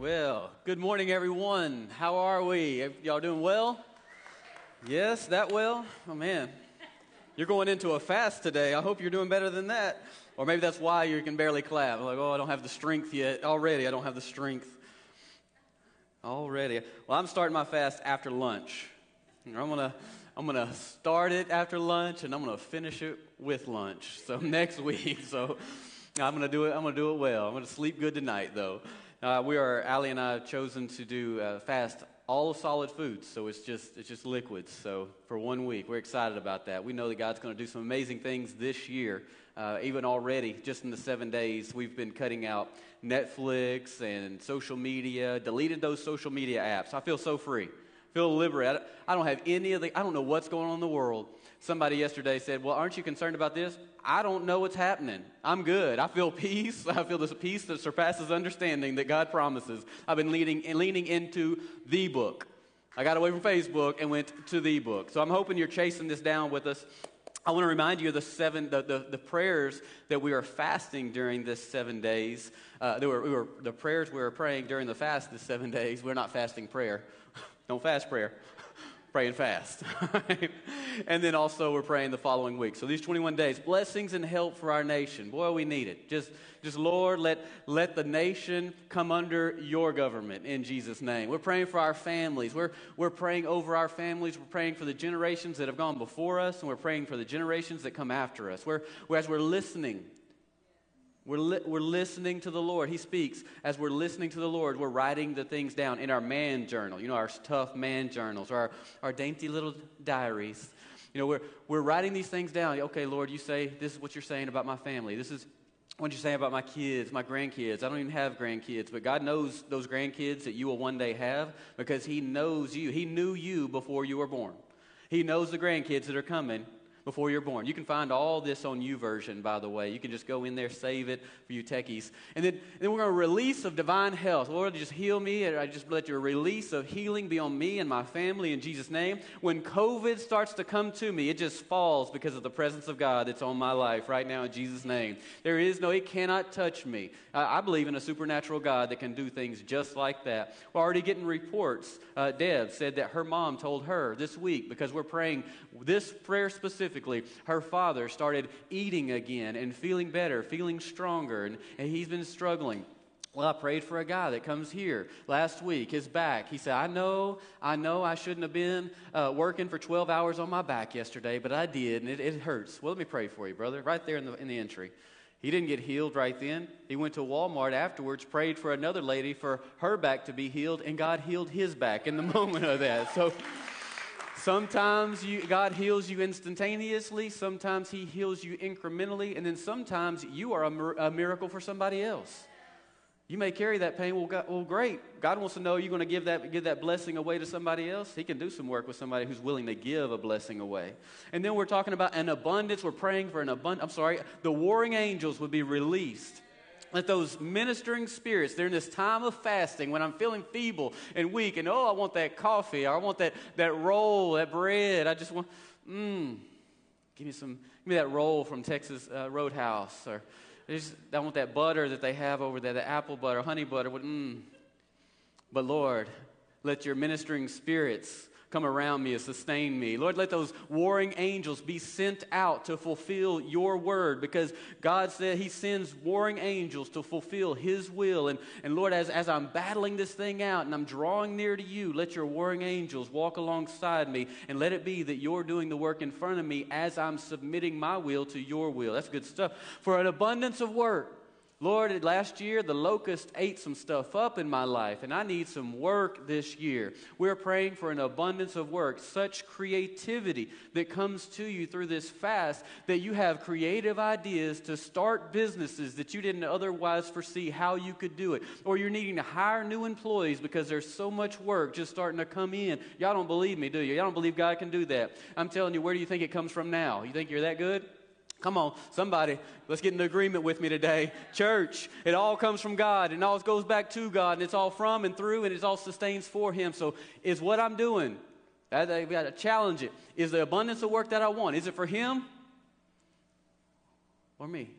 Well, good morning, everyone. How are we? Y'all doing well? Yes, that well? Oh, man. You're going into a fast today. I hope you're doing better than that. Or maybe that's why you can barely clap. Like, oh, I don't have the strength yet. Already, I don't have the strength. Already. Well, I'm starting my fast after lunch. I'm going to I'm going to start it after lunch and I'm going to finish it with lunch. So next week. So I'm going to do it. I'm going to do it well. I'm going to sleep good tonight, though. Uh, we are, Allie and I have chosen to do uh, fast all solid foods, so it's just it's just liquids. So for one week, we're excited about that. We know that God's going to do some amazing things this year. Uh, even already, just in the seven days, we've been cutting out Netflix and social media, deleted those social media apps. I feel so free, feel liberated. I don't have any of the. I don't know what's going on in the world. Somebody yesterday said, "Well, aren't you concerned about this?" I don't know what's happening. I'm good. I feel peace. I feel this peace that surpasses understanding that God promises. I've been leaning, leaning into the book. I got away from Facebook and went to the book. So I'm hoping you're chasing this down with us. I want to remind you of the seven, the, the, the prayers that we are fasting during this seven days. Uh, there were, we were, the prayers we were praying during the fast this seven days. We're not fasting prayer. Don't fast prayer praying fast. and then also we're praying the following week. So these 21 days, blessings and help for our nation. Boy, we need it. Just, just Lord, let, let the nation come under your government in Jesus' name. We're praying for our families. We're, we're praying over our families. We're praying for the generations that have gone before us, and we're praying for the generations that come after us. We're, as we're listening we're, li- we're listening to the Lord. He speaks. As we're listening to the Lord, we're writing the things down in our man journal, you know, our tough man journals, or our, our dainty little diaries. You know, we're, we're writing these things down. Okay, Lord, you say, this is what you're saying about my family. This is what you're saying about my kids, my grandkids. I don't even have grandkids, but God knows those grandkids that you will one day have because He knows you. He knew you before you were born. He knows the grandkids that are coming before you're born. You can find all this on YouVersion, by the way. You can just go in there, save it for you techies. And then, and then we're going to release of divine health. Lord, just heal me. I just let your release of healing be on me and my family in Jesus' name. When COVID starts to come to me, it just falls because of the presence of God that's on my life right now in Jesus' name. There is no, it cannot touch me. I, I believe in a supernatural God that can do things just like that. We're already getting reports. Uh, Deb said that her mom told her this week, because we're praying this prayer specifically specifically, her father started eating again and feeling better, feeling stronger, and, and he's been struggling. Well, I prayed for a guy that comes here last week, his back. He said, I know, I know I shouldn't have been uh, working for 12 hours on my back yesterday, but I did, and it, it, hurts. Well, let me pray for you, brother, right there in the, in the entry. He didn't get healed right then. He went to Walmart afterwards, prayed for another lady for her back to be healed, and God healed his back in the moment of that. So, Sometimes you, God heals you instantaneously, sometimes He heals you incrementally, and then sometimes you are a, a miracle for somebody else. You may carry that pain. Well, God, well, great. God wants to know you're going to give that, give that blessing away to somebody else. He can do some work with somebody who's willing to give a blessing away. And then we're talking about an abundance. We're praying for an abundance. I'm sorry, the warring angels would be released let those ministering spirits during this time of fasting, when I'm feeling feeble and weak, and oh, I want that coffee, or I want that, that roll, that bread, I just want, mmm, give me some, give me that roll from Texas uh, Roadhouse, or I, just, I want that butter that they have over there, the apple butter, honey butter, mmm. But Lord, let your ministering spirits come around me and sustain me. Lord, let those warring angels be sent out to fulfill your word because God said He sends warring angels to fulfill His will. And, and Lord, as, as I'm battling this thing out and I'm drawing near to you, let your warring angels walk alongside me and let it be that you're doing the work in front of me as I'm submitting my will to your will. That's good stuff. For an abundance of work, Lord, last year the locust ate some stuff up in my life, and I need some work this year. We're praying for an abundance of work, such creativity that comes to you through this fast that you have creative ideas to start businesses that you didn't otherwise foresee how you could do it. Or you're needing to hire new employees because there's so much work just starting to come in. Y'all don't believe me, do you? Y'all don't believe God can do that. I'm telling you, where do you think it comes from now? You think you're that good? Come on, somebody, let's get in agreement with me today. Church, it all comes from God and all goes back to God and it's all from and through and it all sustains for Him. So, is what I'm doing, we got to challenge it. Is the abundance of work that I want, is it for Him or me?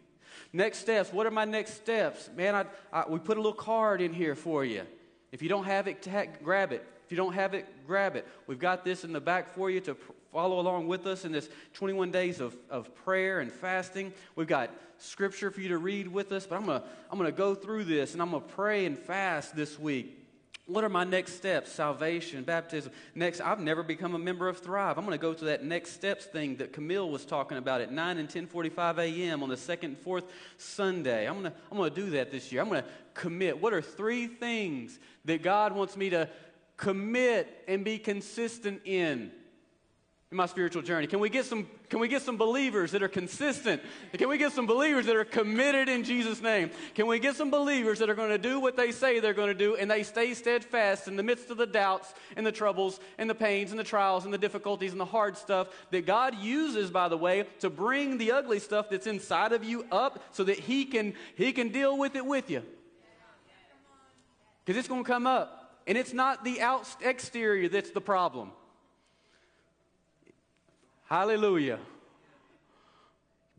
Next steps, what are my next steps? Man, I, I, we put a little card in here for you. If you don't have it, grab it. If you don't have it, grab it. We've got this in the back for you to follow along with us in this 21 days of, of prayer and fasting. We've got scripture for you to read with us, but I'm going to I'm going to go through this and I'm going to pray and fast this week. What are my next steps? Salvation, baptism. Next, I've never become a member of Thrive. I'm going to go to that next steps thing that Camille was talking about at 9 and 10:45 a.m. on the second and fourth Sunday. I'm going to I'm going to do that this year. I'm going to commit. What are three things that God wants me to commit and be consistent in? In my spiritual journey? Can we get some can we get some believers that are consistent? Can we get some believers that are committed in Jesus name? Can we get some believers that are going to do what they say they're going to do and they stay steadfast in the midst of the doubts and the troubles and the pains and the trials and the difficulties and the hard stuff that God uses by the way to bring the ugly stuff that's inside of you up so that he can he can deal with it with you. Cuz it's going to come up. And it's not the out exterior that's the problem. Hallelujah.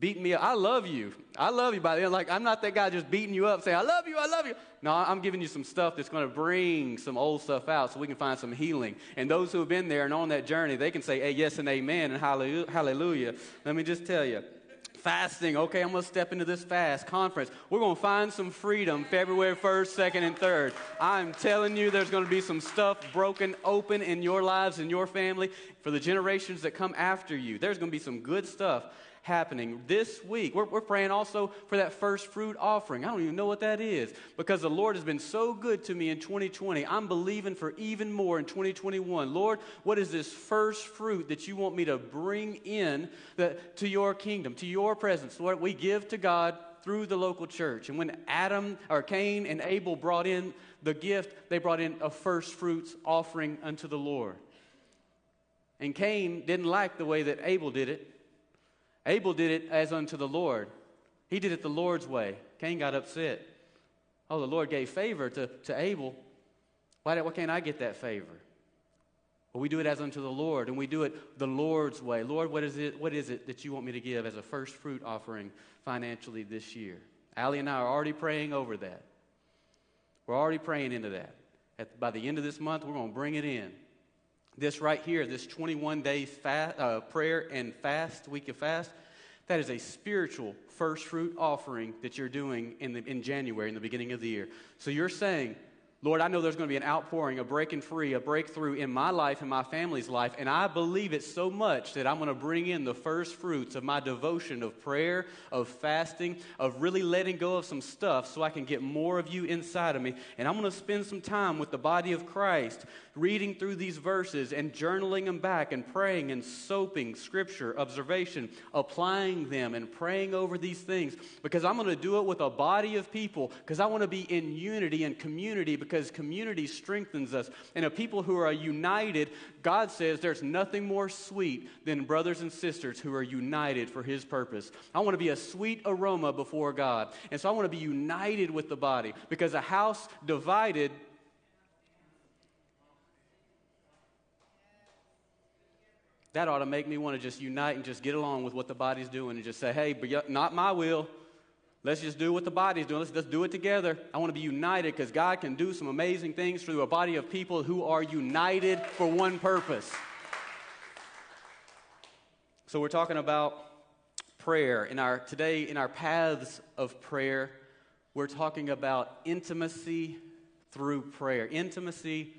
Beating me up. I love you. I love you by the end. Like, I'm not that guy just beating you up saying, I love you, I love you. No, I'm giving you some stuff that's going to bring some old stuff out so we can find some healing. And those who have been there and on that journey, they can say, hey, yes and amen and hallelujah. Let me just tell you fasting. Okay, I'm to step into this fast conference. We're to find some freedom February 1st, 2nd, and 3rd. I'm telling you, there's to be some stuff broken open in your lives and your family for the generations that come after you. There's to be some good stuff happening this week. We're, we're praying also for that first fruit offering. I don't even know what that is because the Lord has been so good to me in 2020. I'm believing for even more in 2021. Lord, what is this first fruit that you want me to bring in the, to your kingdom, to your presence? Lord, we give to God through the local church. And when Adam or Cain and Abel brought in the gift, they brought in a first fruits offering unto the Lord. And Cain didn't like the way that Abel did it. Abel did it as unto the Lord. He did it the Lord's way. Cain got upset. Oh, the Lord gave favor to, to Abel. Why, why can't I get that favor? Well, we do it as unto the Lord, and we do it the Lord's way. Lord, what is it, what is it that you want me to give as a first fruit offering financially this year? Allie and I are already praying over that. We're already praying into that. At, by the end of this month, we're going to bring it in. This right here, this 21 day fast, uh, prayer and fast, week of fast, that is a spiritual first fruit offering that you're doing in, the, in January, in the beginning of the year. So you're saying, Lord, I know there's going to be an outpouring, a breaking free, a breakthrough in my life and my family's life, and I believe it so much that I'm going to bring in the first fruits of my devotion of prayer, of fasting, of really letting go of some stuff so I can get more of you inside of me. And I'm going to spend some time with the body of Christ reading through these verses and journaling them back and praying and soaping scripture, observation, applying them and praying over these things because I'm going to do it with a body of people because I want to be in unity and community because community strengthens us. And a people who are united, God says there's nothing more sweet than brothers and sisters who are united for His purpose. I want to be a sweet aroma before God. And so I want to be united with the body because a house divided that ought to make me want to just unite and just get along with what the body's doing and just say, hey, but not my will. Let's just do what the body's doing. Let's just do it together. I want to be united because God can do some amazing things through a body of people who are united for one purpose. So we're talking about prayer. In our today, in our paths of prayer, we're talking about intimacy through prayer. Intimacy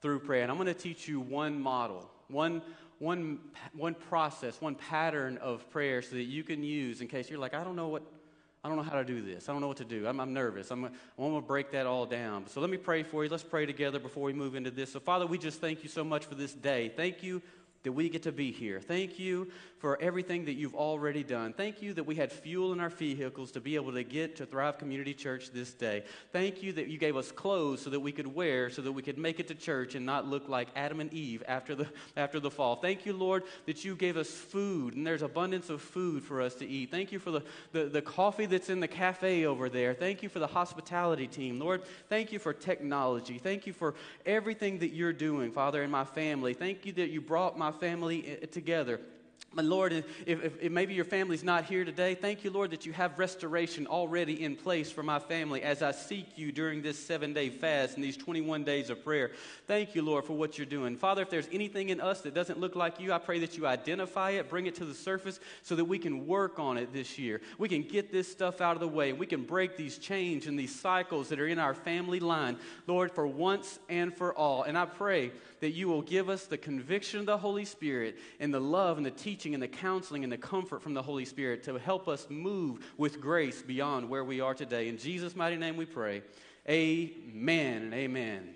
through prayer. And I'm going to teach you one model, one one, one process, one pattern of prayer so that you can use in case you're like, I don't know what, I don't know how to do this. I don't know what to do. I'm, I'm nervous. I'm, I want to break that all down. So let me pray for you. Let's pray together before we move into this. So, Father, we just thank you so much for this day. Thank you that we get to be here. Thank you for everything that you've already done. Thank you that we had fuel in our vehicles to be able to get to Thrive Community Church this day. Thank you that you gave us clothes so that we could wear, so that we could make it to church and not look like Adam and Eve after the, after the fall. Thank you, Lord, that you gave us food and there's abundance of food for us to eat. Thank you for the, the, the coffee that's in the cafe over there. Thank you for the hospitality team. Lord, thank you for technology. Thank you for everything that you're doing, Father, and my family. Thank you that you brought my family eh, together My Lord, if, if, if, maybe your family's not here today, thank you, Lord, that you have restoration already in place for my family as I seek you during this seven day fast and these 21 days of prayer. Thank you, Lord, for what you're doing. Father, if there's anything in us that doesn't look like you, I pray that you identify it, bring it to the surface so that we can work on it this year. We can get this stuff out of the way. We can break these chains and these cycles that are in our family line, Lord, for once and for all. And I pray that you will give us the conviction of the Holy Spirit and the love and the teaching and the counseling and the comfort from the Holy Spirit to help us move with grace beyond where we are today. In Jesus' mighty name we pray. Amen and amen.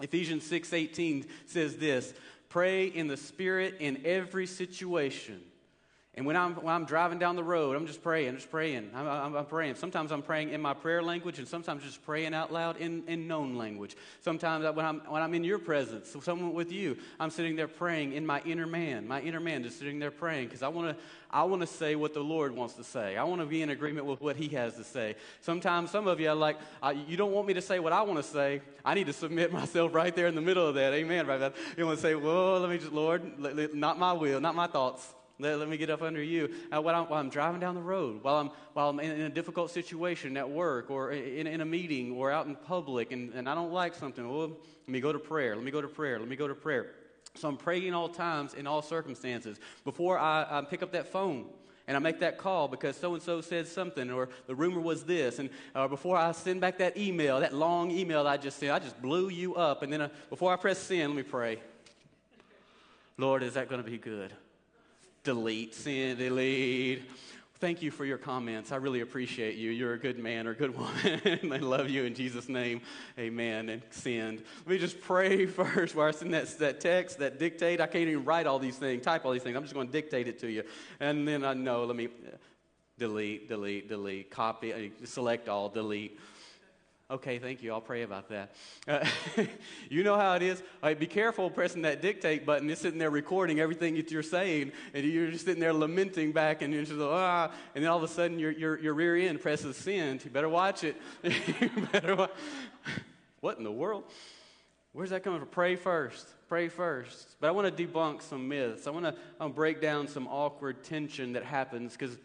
Ephesians 6:18 says this, pray in the spirit in every situation and when I'm, when I'm driving down the road, I'm just praying, just praying. I'm, I'm, I'm, praying. Sometimes I'm praying in my prayer language, and sometimes just praying out loud in, in known language. Sometimes when I'm, when I'm in your presence, someone with you, I'm sitting there praying in my inner man. My inner man just sitting there praying because I want to I wanna say what the Lord wants to say. I want to be in agreement with what He has to say. Sometimes some of you are like, uh, you don't want me to say what I want to say. I need to submit myself right there in the middle of that. Amen. Right? You want to say, well, let me just, Lord, not my will, not my thoughts. Let, let me get up under you. Uh, while, I'm, while, I'm, driving down the road, while I'm, while I'm in, in a difficult situation at work or in, in, a meeting or out in public and, and I don't like something, well, let me go to prayer. Let me go to prayer. Let me go to prayer. So I'm praying all times in all circumstances. Before I, I pick up that phone, and I make that call because so and so said something, or the rumor was this, and uh, before I send back that email, that long email I just sent, I just blew you up, and then uh, before I press send, let me pray. Lord, is that going to be good? Delete, send, delete. Thank you for your comments. I really appreciate you. You're a good man or good woman. I love you in Jesus' name. Amen. And send. Let me just pray first where I send that, that text, that dictate. I can't even write all these things, type all these things. I'm just going to dictate it to you. And then I know, let me delete, delete, delete, copy, uh, select all, delete. Okay, thank you. I'll pray about that. Uh, you know how it is. Right, be careful pressing that dictate button. It's sitting there recording everything that you're saying, and you're just sitting there lamenting back, and you're just ah, and then all of a sudden your, your, your rear end presses send. You better watch it. better What in the world? Where's that coming from? Pray first. Pray first. But I want to debunk some myths. I want to um, break down some awkward tension that happens because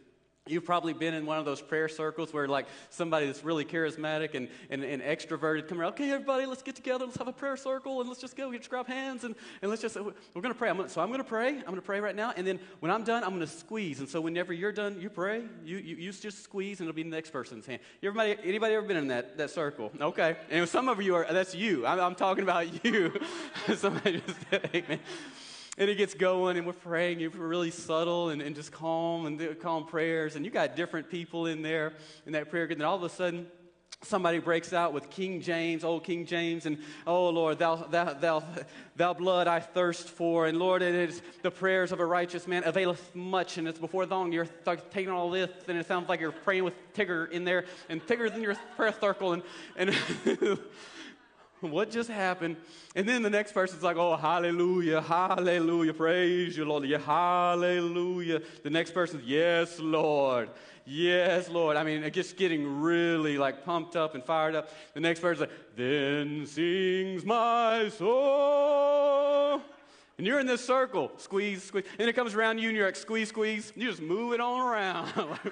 You've probably been in one of those prayer circles where, like, somebody that's really charismatic and, and, and extroverted come around. Okay, everybody, let's get together. Let's have a prayer circle and let's just go. Just grab hands and, and let's just, uh, we're going to pray. I'm gonna, so I'm going to pray. I'm going to pray right now. And then when I'm done, I'm going to squeeze. And so whenever you're done, you pray. You, you, you just squeeze and it'll be the next person's hand. Everybody, anybody ever been in that, that circle? Okay. And some of you are, that's you. I'm, I'm talking about you. somebody just amen and it gets going, and we're praying. You're really subtle and, and just calm and calm prayers. And you got different people in there in that prayer. And then all of a sudden, somebody breaks out with King James, old King James, and oh Lord, thou, thou, thou, thou blood I thirst for. And Lord, it is the prayers of a righteous man availeth much. And it's before long you're th- taking all this, and it sounds like you're praying with Tigger in there, and Tigger's in your prayer circle. And, and what just happened? And then the next person's like, oh, hallelujah, hallelujah, praise you, Lord. Yeah, hallelujah. The next person's, yes, Lord. Yes, Lord. I mean, just getting really like pumped up and fired up. The next person's like, then sings my soul. And you're in this circle, squeeze, squeeze. And it comes around you and you're like, squeeze, squeeze. And you just move it on around.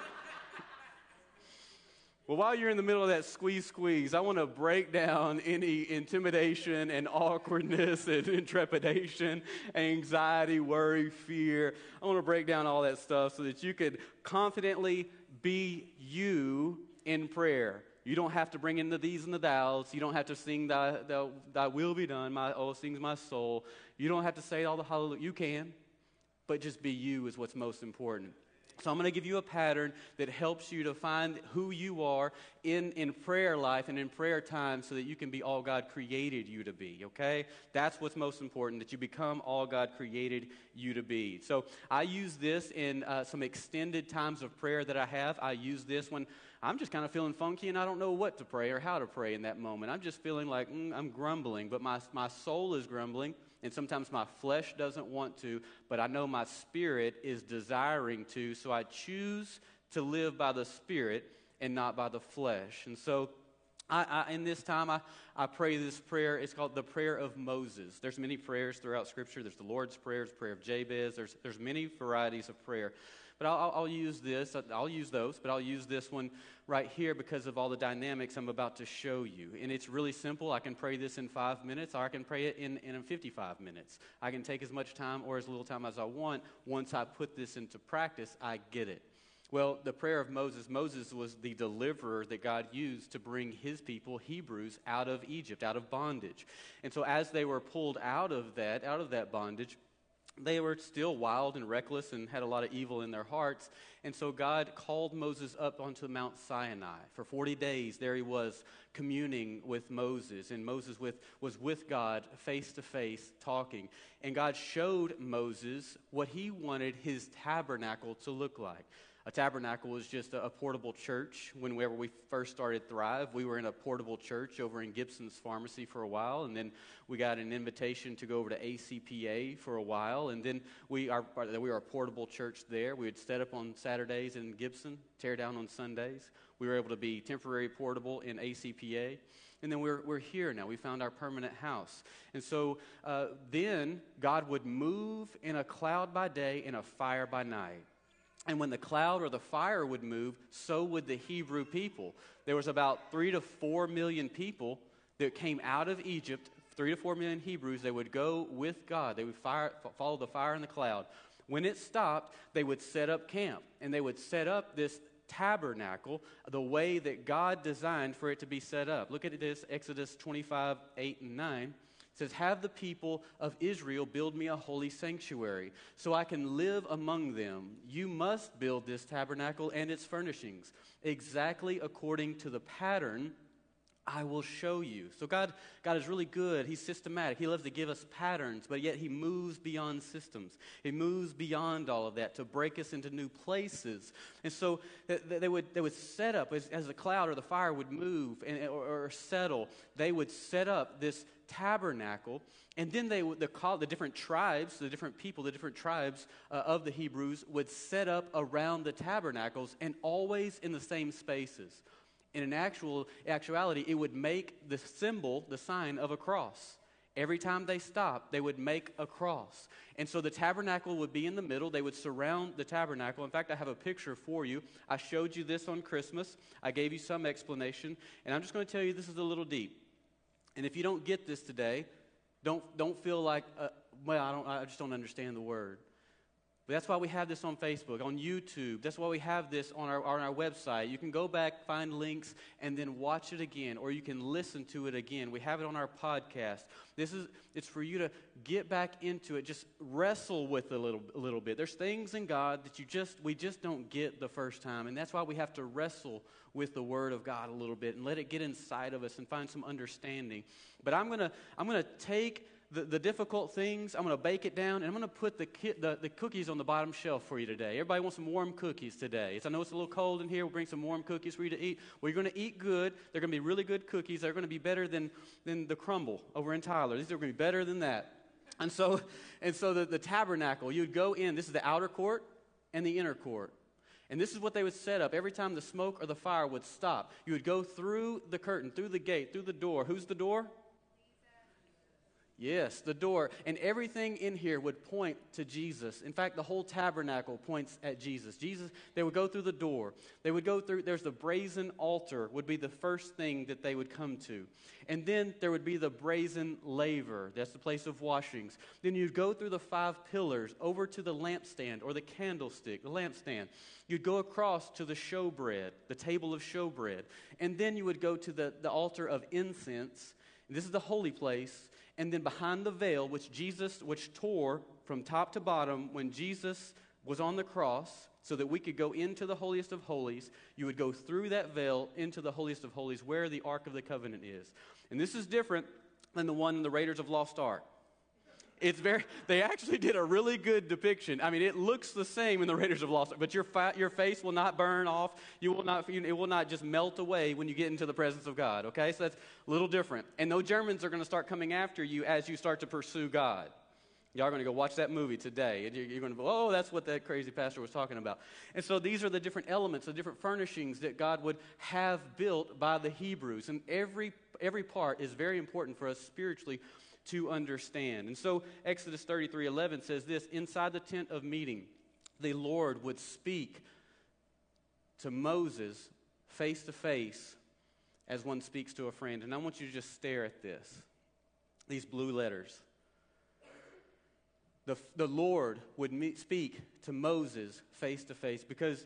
Well, while you're in the middle of that squeeze squeeze, I want to break down any intimidation and awkwardness and trepidation, anxiety, worry, fear. I want to break down all that stuff so that you could confidently be you in prayer. You don't have to bring in the these and the thous. You don't have to sing thy, thy, thy will be done, my oh sings my soul. You don't have to say all the hallelujah. You can, but just be you is what's most important. So I'm going to give you a pattern that helps you to find who you are in, in prayer life and in prayer time so that you can be all God created you to be, okay? That's what's most important, that you become all God created you to be. So I use this in uh, some extended times of prayer that I have. I use this when I'm just kind of feeling funky and I don't know what to pray or how to pray in that moment. I'm just feeling like mm, I'm grumbling, but my, my soul is grumbling and sometimes my flesh doesn't want to, but I know my spirit is desiring to, so I choose to live by the spirit and not by the flesh. And so I, I, in this time, I, I pray this prayer. It's called the prayer of Moses. There's many prayers throughout Scripture. There's the Lord's Prayer, there's the prayer of Jabez. There's, there's many varieties of prayer. But I'll, I'll use this. Uh, I'll use those, but I'll use this one right here because of all the dynamics I'm about to show you. And it's really simple. I can pray this in five minutes, or I can pray it in, in 55 minutes. I can take as much time or as little time as I want. Once I put this into practice, I get it. Well, the prayer of Moses, Moses was the deliverer that God used to bring his people, Hebrews, out of Egypt, out of bondage. And so as they were pulled out of that, out of that bondage, they were still wild and reckless and had a lot of evil in their hearts. And so God called Moses up onto Mount Sinai. For 40 days, there he was communing with Moses. And Moses with, was with God face to face talking. And God showed Moses what he wanted his tabernacle to look like. A tabernacle was just a, a, portable church. Whenever we first started Thrive, we were in a portable church over in Gibson's Pharmacy for a while, and then we got an invitation to go over to ACPA for a while, and then we are we were a portable church there. We would set up on Saturdays in Gibson, tear down on Sundays. We were able to be temporary portable in ACPA. And then we're, we're here now. We found our permanent house. And so uh, then God would move in a cloud by day and a fire by night. And when the cloud or the fire would move, so would the Hebrew people. There was about three to four million people that came out of Egypt, three to four million Hebrews. They would go with God. They would fire, follow the fire and the cloud. When it stopped, they would set up camp and they would set up this tabernacle the way that God designed for it to be set up. Look at this Exodus 25, 8, and 9 says, Have the people of Israel build me a holy sanctuary so I can live among them. You must build this tabernacle and its furnishings exactly according to the pattern I will show you. So God, God is really good. He's systematic. He loves to give us patterns, but yet He moves beyond systems. He moves beyond all of that to break us into new places. And so they would, they would set up, as, as the cloud or the fire would move and, or, or settle, they would set up this tabernacle. And then they would, the, call the different tribes, the different people, the different tribes uh, of the Hebrews would set up around the tabernacles and always in the same spaces in an actual actuality, it would make the symbol, the sign of a cross. Every time they stopped, they would make a cross. And so the tabernacle would be in the middle. They would surround the tabernacle. In fact, I have a picture for you. I showed you this on Christmas. I gave you some explanation. And I'm just going to tell you this is a little deep. And if you don't get this today, don't, don't feel like, uh, well, I, don't, I just don't understand the word. But that's why we have this on Facebook, on YouTube. That's why we have this on our, on our website. You can go back, find links, and then watch it again, or you can listen to it again. We have it on our podcast. This is it's for you to get back into it, just wrestle with a little, a little bit. There's things in God that you just we just don't get the first time, and that's why we have to wrestle with the Word of God a little bit and let it get inside of us and find some understanding. But I'm gonna I'm gonna take the, the difficult things, I'm going to bake it down, and I'm going to put the, ki- the, the cookies on the bottom shelf for you today. Everybody wants some warm cookies today. So I know it's a little cold in here. We'll bring some warm cookies for you to eat. Well, you're going to eat good. They're going to be really good cookies. They're going to be better than, than the Crumbl over in Tyler. These are going to be better than that. And so, and so the, the tabernacle, you'd go in. This is the outer court and the inner court. And this is what they would set up. Every time the smoke or the fire would stop, you would go through the curtain, through the gate, through the door. Who's the door? Yes, the door. And everything in here would point to Jesus. In fact, the whole tabernacle points at Jesus. Jesus, they would go through the door. They would go through, there's the brazen altar, would be the first thing that they would come to. And then there would be the brazen laver. That's the place of washings. Then you'd go through the five pillars over to the lampstand or the candlestick, the lampstand. You'd go across to the showbread, the table of showbread. And then you would go to the, the altar of incense. This is the holy place and then behind the veil, which Jesus, which tore from top to bottom when Jesus was on the cross, so that we could go into the holiest of holies, you would go through that veil into the holiest of holies where the Ark of the Covenant is. And this is different than the one in the Raiders of Lost Ark. It's very, they actually did a really good depiction. I mean, it looks the same in the Raiders of Lost, but your, fa- your face will not burn off. You will not, it will not just melt away when you get into the presence of God, okay? So that's a little different. And no Germans are going to start coming after you as you start to pursue God. Y'all are going to go watch that movie today, and you're going to go, oh, that's what that crazy pastor was talking about. And so these are the different elements, the different furnishings that God would have built by the Hebrews. And every, every part is very important for us spiritually to understand. And so Exodus 33 11 says this Inside the tent of meeting, the Lord would speak to Moses face to face as one speaks to a friend. And I want you to just stare at this these blue letters the, the Lord would meet, speak to Moses face to face because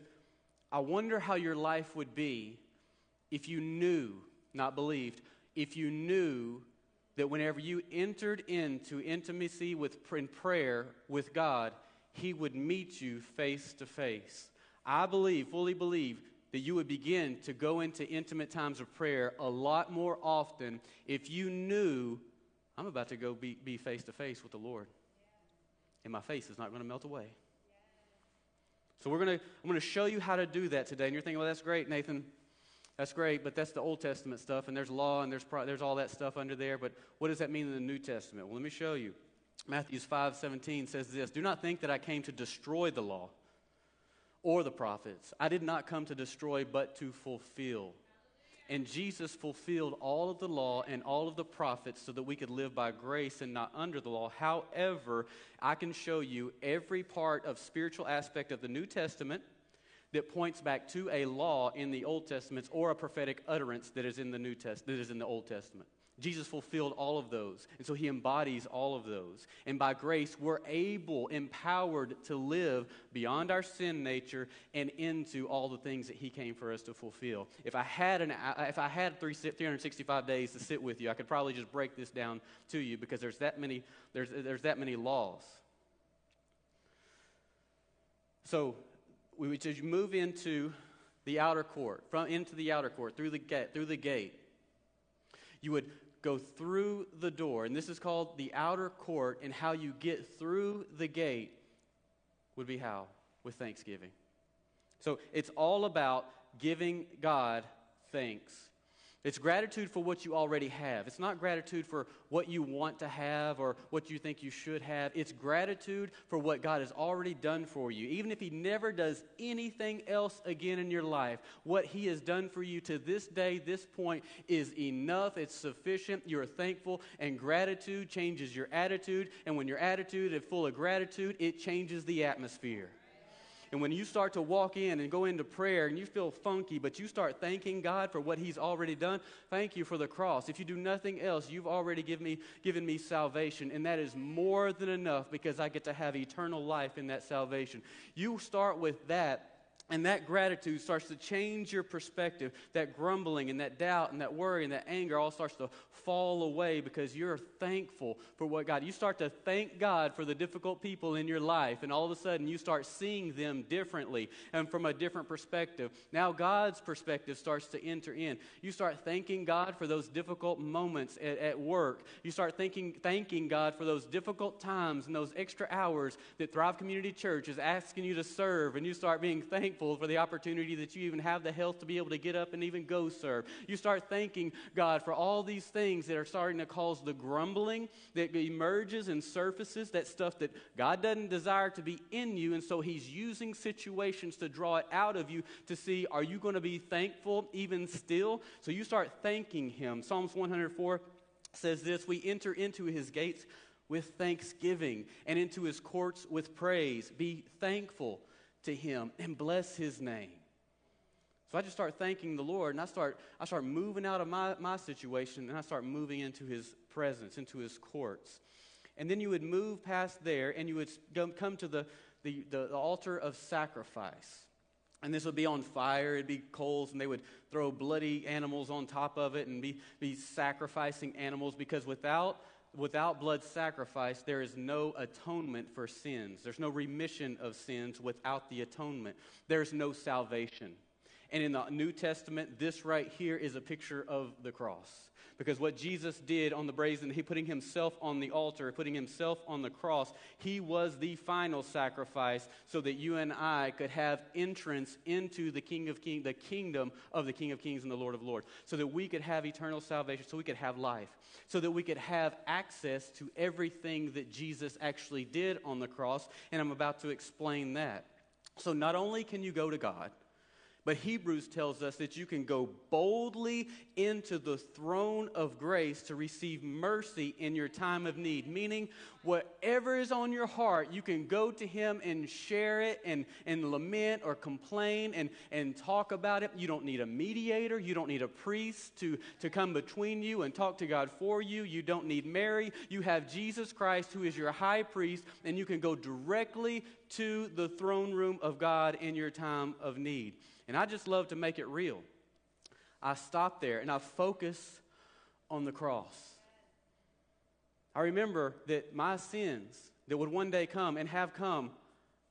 I wonder how your life would be if you knew, not believed, if you knew that whenever you entered into intimacy with in prayer with God, He would meet you face to face. I believe, fully believe, that you would begin to go into intimate times of prayer a lot more often if you knew I'm about to go be face to face with the Lord and my face is not going to melt away. So we're going to, I'm going to show you how to do that today. And you're thinking, well, that's great, Nathan. That's great, but that's the Old Testament stuff, and there's law, and there's, there's all that stuff under there. But what does that mean in the New Testament? Well, let me show you. Matthew 5 17 says this Do not think that I came to destroy the law or the prophets. I did not come to destroy, but to fulfill. And Jesus fulfilled all of the law and all of the prophets so that we could live by grace and not under the law. However, I can show you every part of spiritual aspect of the New Testament that points back to a law in the Old Testament or a prophetic utterance that is in the New Test that is in the Old Testament. Jesus fulfilled all of those. And so he embodies all of those. And by grace, we're able, empowered to live beyond our sin nature and into all the things that he came for us to fulfill. If I had, an, if I had 365 days to sit with you, I could probably just break this down to you because there's that many, there's, there's that many laws. So, we would just move into the outer court, from into the outer court, through the gate, through the gate. You would go through the door, and this is called the outer court, and how you get through the gate would be how? With thanksgiving. So it's all about giving God thanks. It's gratitude for what you already have. It's not gratitude for what you want to have or what you think you should have. It's gratitude for what God has already done for you. Even if He never does anything else again in your life, what He has done for you to this day, this point, is enough. It's sufficient. You're thankful, and gratitude changes your attitude. And when your attitude is full of gratitude, it changes the atmosphere. And when you start to walk in and go into prayer and you feel funky, but you start thanking God for what He's already done, thank you for the cross. If you do nothing else, you've already given me, given me salvation, and that is more than enough because I get to have eternal life in that salvation. You start with that and that gratitude starts to change your perspective. That grumbling and that doubt and that worry and that anger all starts to fall away because you're thankful for what God. You start to thank God for the difficult people in your life, and all of a sudden you start seeing them differently and from a different perspective. Now God's perspective starts to enter in. You start thanking God for those difficult moments at, at work. You start thinking, thanking God for those difficult times and those extra hours that Thrive Community Church is asking you to serve, and you start being thankful thankful for the opportunity that you even have the health to be able to get up and even go serve. You start thanking God for all these things that are starting to cause the grumbling that emerges and surfaces, that stuff that God doesn't desire to be in you. And so He's using situations to draw it out of you to see, are you going to be thankful even still? So you start thanking Him. Psalms 104 says this We enter into His gates with thanksgiving and into his courts with praise. Be thankful to him and bless his name. So I just start thanking the Lord and I start, I start moving out of my, my situation and I start moving into his presence, into his courts. And then you would move past there and you would come to the, the, the altar of sacrifice. And this would be on fire, it'd be coals, and they would throw bloody animals on top of it and be, be sacrificing animals because without without blood sacrifice, there is no atonement for sins. There's no remission of sins without the atonement. There's no salvation. And in the New Testament, this right here is a picture of the cross. Because what Jesus did on the brazen, he putting himself on the altar, putting himself on the cross, he was the final sacrifice so that you and I could have entrance into the King of Kings, the kingdom of the King of Kings and the Lord of Lords, so that we could have eternal salvation, so we could have life, so that we could have access to everything that Jesus actually did on the cross. And I'm about to explain that. So not only can you go to God, but Hebrews tells us that you can go boldly into the throne of grace to receive mercy in your time of need. Meaning, whatever is on your heart, you can go to Him and share it and, and lament or complain and, and talk about it. You don't need a mediator. You don't need a priest to, to come between you and talk to God for you. You don't need Mary. You have Jesus Christ, who is your high priest, and you can go directly to the throne room of God in your time of need. And I just love to make it real. I stop there and I focus on the cross. I remember that my sins that would one day come and have come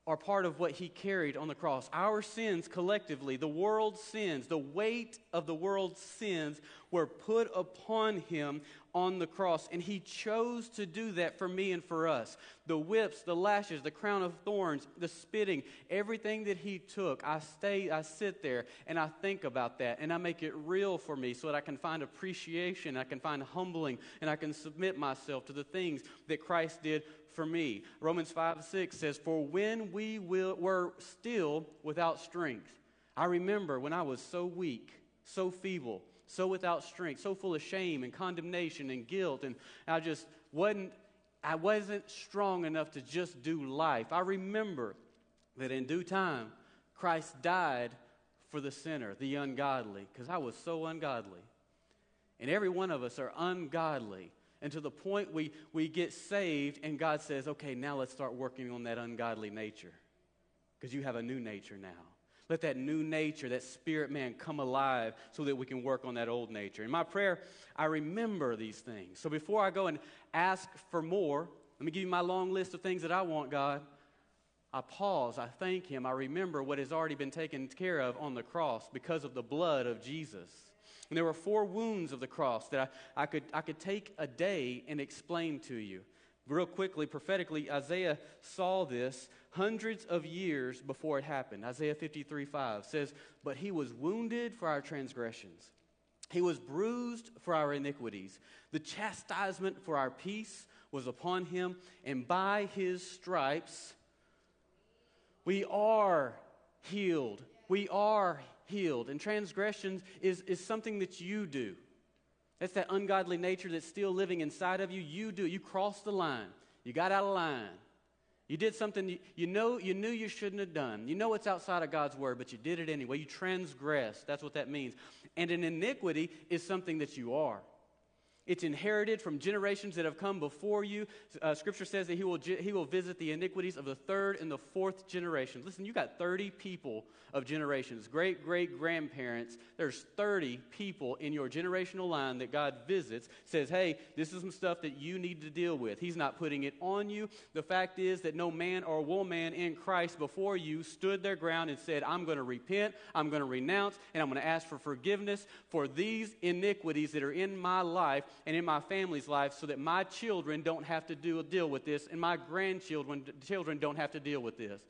are part of what he carried on the cross. Our sins collectively, the world's sins, the weight of the world's sins were put upon him on the cross. And he chose to do that for me and for us. The whips, the lashes, the crown of thorns, the spitting, everything that he took, I stay, I sit there and I think about that and I make it real for me so that I can find appreciation, I can find humbling, and I can submit myself to the things that Christ did for me. Romans 5 6 says, For when we will, were still without strength, I remember when I was so weak, so feeble, so without strength, so full of shame and condemnation and guilt, and I just wasn't, I wasn't strong enough to just do life. I remember that in due time, Christ died for the sinner, the ungodly, because I was so ungodly. And every one of us are ungodly. And to the point we, we get saved, and God says, okay, now let's start working on that ungodly nature. Because you have a new nature now. Let that new nature, that spirit man, come alive so that we can work on that old nature. In my prayer, I remember these things. So before I go and ask for more, let me give you my long list of things that I want, God. I pause, I thank Him, I remember what has already been taken care of on the cross because of the blood of Jesus. And there were four wounds of the cross that I, I, could, I could take a day and explain to you. Real quickly, prophetically, Isaiah saw this hundreds of years before it happened. Isaiah 53 5 says, But he was wounded for our transgressions, he was bruised for our iniquities. The chastisement for our peace was upon him, and by his stripes we are healed. We are healed. And transgressions is, is something that you do. That's that ungodly nature that's still living inside of you. You do. You crossed the line. You got out of line. You did something you, you, know you knew you shouldn't have done. You know it's outside of God's word, but you did it anyway. You transgressed. That's what that means. And an iniquity is something that you are. It's inherited from generations that have come before you. Uh, scripture says that he will, he will visit the iniquities of the third and the fourth generation. Listen, you got 30 people of generations, great great grandparents. There's 30 people in your generational line that God visits, says, hey, this is some stuff that you need to deal with. He's not putting it on you. The fact is that no man or woman in Christ before you stood their ground and said, I'm going to repent, I'm going to renounce, and I'm going to ask for forgiveness for these iniquities that are in my life and in my family's life so that my children don't have to do, deal with this and my grandchildren children don't have to deal with this.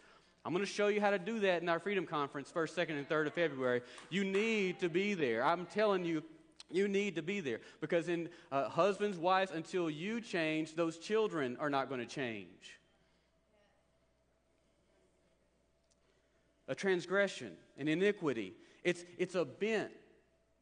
I'm going to show you how to do that in our Freedom Conference, 1st, 2nd, and 3rd of February. You need to be there. I'm telling you, you need to be there because in uh, husbands, wives, until you change, those children are not going to change. A transgression, an iniquity. It's, it's a bent.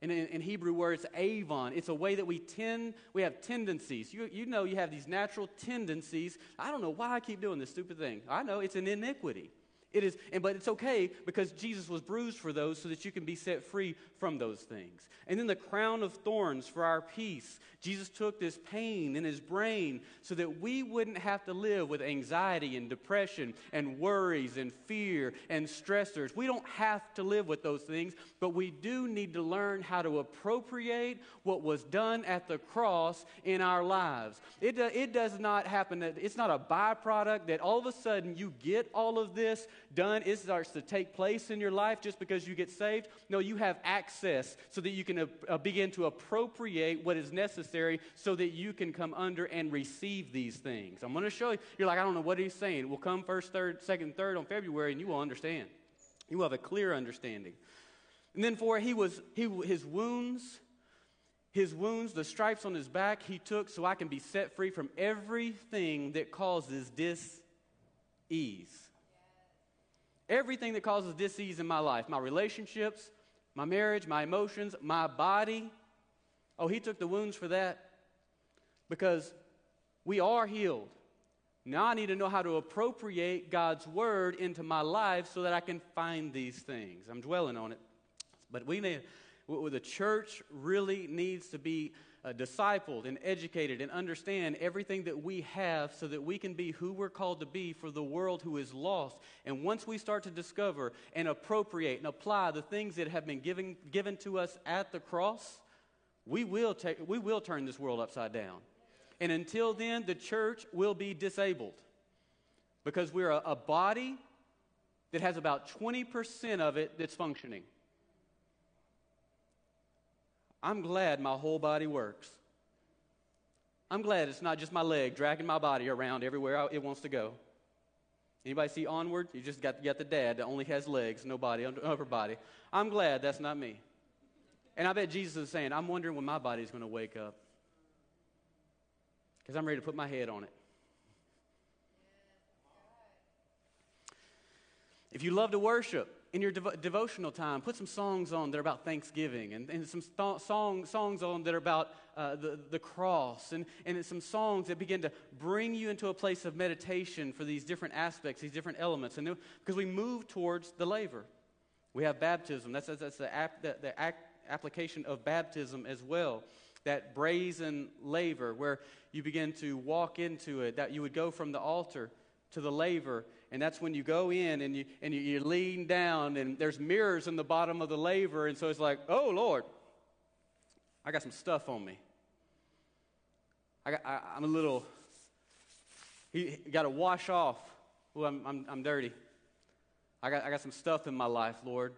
And in, in, Hebrew words, avon, it's a way that we tend, we have tendencies. You, you know you have these natural tendencies. I don't know why I keep doing this stupid thing. I know it's an iniquity. It is, and, but it's okay because Jesus was bruised for those so that you can be set free from those things. And then the crown of thorns for our peace. Jesus took this pain in his brain so that we wouldn't have to live with anxiety and depression and worries and fear and stressors. We don't have to live with those things, but we do need to learn how to appropriate what was done at the cross in our lives. It, it does not happen, that it's not a byproduct that all of a sudden you get all of this done, it starts to take place in your life just because you get saved. No, you have access so that you can uh, uh, begin to appropriate what is necessary so that you can come under and receive these things. I'm going to show you. You're like, I don't know what he's saying. We'll come first, third, second, third on February, and you will understand. You will have a clear understanding. And then for he was he, his wounds his wounds, the stripes on his back, he took so I can be set free from everything that causes dis ease. Everything that causes disease in my life my relationships, my marriage, my emotions, my body. Oh, he took the wounds for that because we are healed. Now I need to know how to appropriate God's word into my life so that I can find these things. I'm dwelling on it. But we need the church really needs to be uh, discipled and educated and understand everything that we have so that we can be who we're called to be for the world who is lost. And once we start to discover and appropriate and apply the things that have been given, given to us at the cross, we will, take, we will turn this world upside down. And until then, the church will be disabled because we're a, a body that has about 20% of it that's functioning. I'm glad my whole body works. I'm glad it's not just my leg dragging my body around everywhere it wants to go. Anybody see Onward? You just got, got the dad that only has legs, no body, upper body. I'm glad that's not me. And I bet Jesus is saying, I'm wondering when my body's going to wake up. Because I'm ready to put my head on it. If you love to worship, in your devo- devotional time, put some songs on that are about Thanksgiving and, and some th- song, songs on that are about uh, the, the cross and, and some songs that begin to bring you into a place of meditation for these different aspects, these different elements. And because we move towards the laver, we have baptism. That's, that's the, ap- the, the application of baptism as well. That brazen laver where you begin to walk into it, that you would go from the altar to the laver and that's when you go in and you and you, you lean down and there's mirrors in the bottom of the laver. And so it's like oh lord i got some stuff on me. I got, I, am a little he, got to wash off. Oh I'm, I'm, I'm dirty. I got, I got some stuff in my life lord.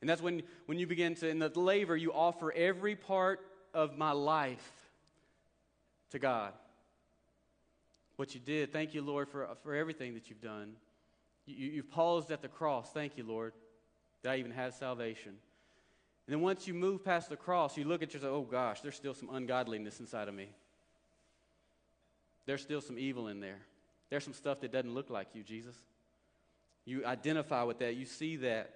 And that's when when you begin to in the laver you offer every part of my life to god what you did. Thank you, Lord, for, for everything that you've done. You, you've paused at the cross. Thank you, Lord, that I even have salvation. And then once you move past the cross, you look at yourself, oh gosh, there's still some ungodliness inside of me. There's still some evil in there. There's some stuff that doesn't look like you, Jesus. You identify with that, you see that.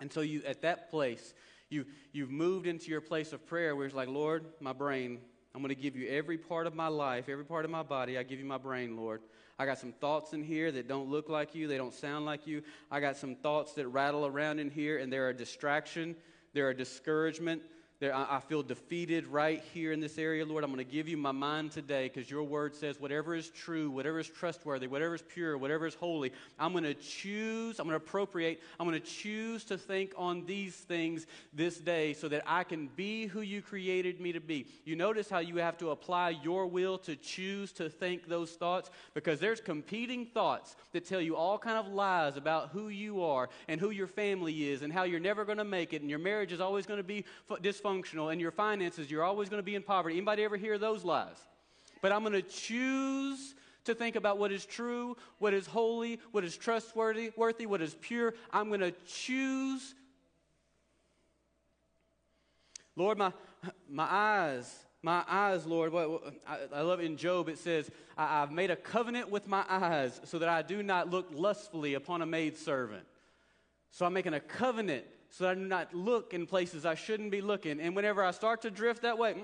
And so you at that place, you you've moved into your place of prayer where it's like, Lord, my brain, I'm going to give you every part of my life, every part of my body. I give you my brain, Lord. I got some thoughts in here that don't look like you, they don't sound like you. I got some thoughts that rattle around in here, and they're a distraction, they're a discouragement, there, I, I feel defeated right here in this area, Lord. I'm going to give you my mind today because your word says whatever is true, whatever is trustworthy, whatever is pure, whatever is holy, I'm going to choose, I'm going to appropriate, I'm going to choose to think on these things this day so that I can be who you created me to be. You notice how you have to apply your will to choose to think those thoughts because there's competing thoughts that tell you all kind of lies about who you are and who your family is and how you're never going to make it and your marriage is always going to be dysfunctional dysfunctional and your finances, you're always going to be in poverty. Anybody ever hear those lies? But I'm going to choose to think about what is true, what is holy, what is trustworthy, worthy, what is pure. I'm going to choose. Lord, my, my eyes, my eyes, Lord, what, I, I, love in Job, it says, I, I've made a covenant with my eyes so that I do not look lustfully upon a maidservant. So I'm making a covenant so I do not look in places I shouldn't be looking. And whenever I start to drift that way,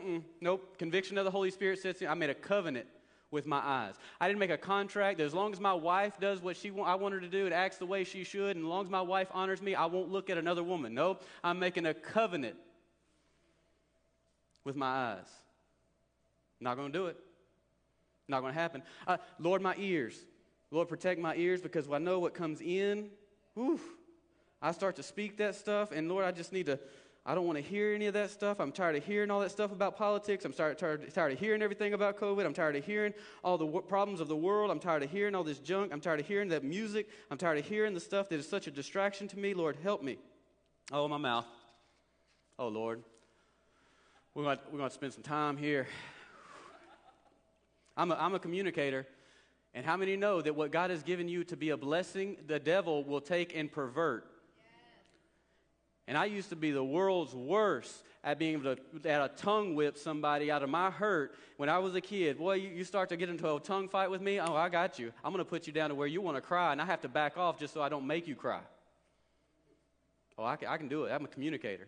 nope, conviction of the Holy Spirit sets in. I made a covenant with my eyes. I didn't make a contract as long as my wife does what she want, I want her to do and acts the way she should, and as long as my wife honors me, I won't look at another woman. No, I'm making a covenant with my eyes. Not going to do it. Not going to happen. Uh, Lord, my ears. Lord, protect my ears because I know what comes in. I start to speak that stuff, and Lord, I just need to, I don't want to hear any of that stuff. I'm tired of hearing all that stuff about politics. I'm tired, tired, tired of hearing everything about COVID. I'm tired of hearing all the w- problems of the world. I'm tired of hearing all this junk. I'm tired of hearing that music. I'm tired of hearing the stuff that is such a distraction to me. Lord, help me. Oh, my mouth. Oh, Lord. We're going, we're to spend some time here. I'm a, I'm a communicator. And how many know that what God has given you to be a blessing, the devil will take and pervert? And I used to be the world's worst at being able to at a tongue whip somebody out of my hurt when I was a kid. Boy, you, you start to get into a tongue fight with me. Oh, I got you. I'm going to put you down to where you want to cry, and I have to back off just so I don't make you cry. Oh, I can, I can do it. I'm a communicator.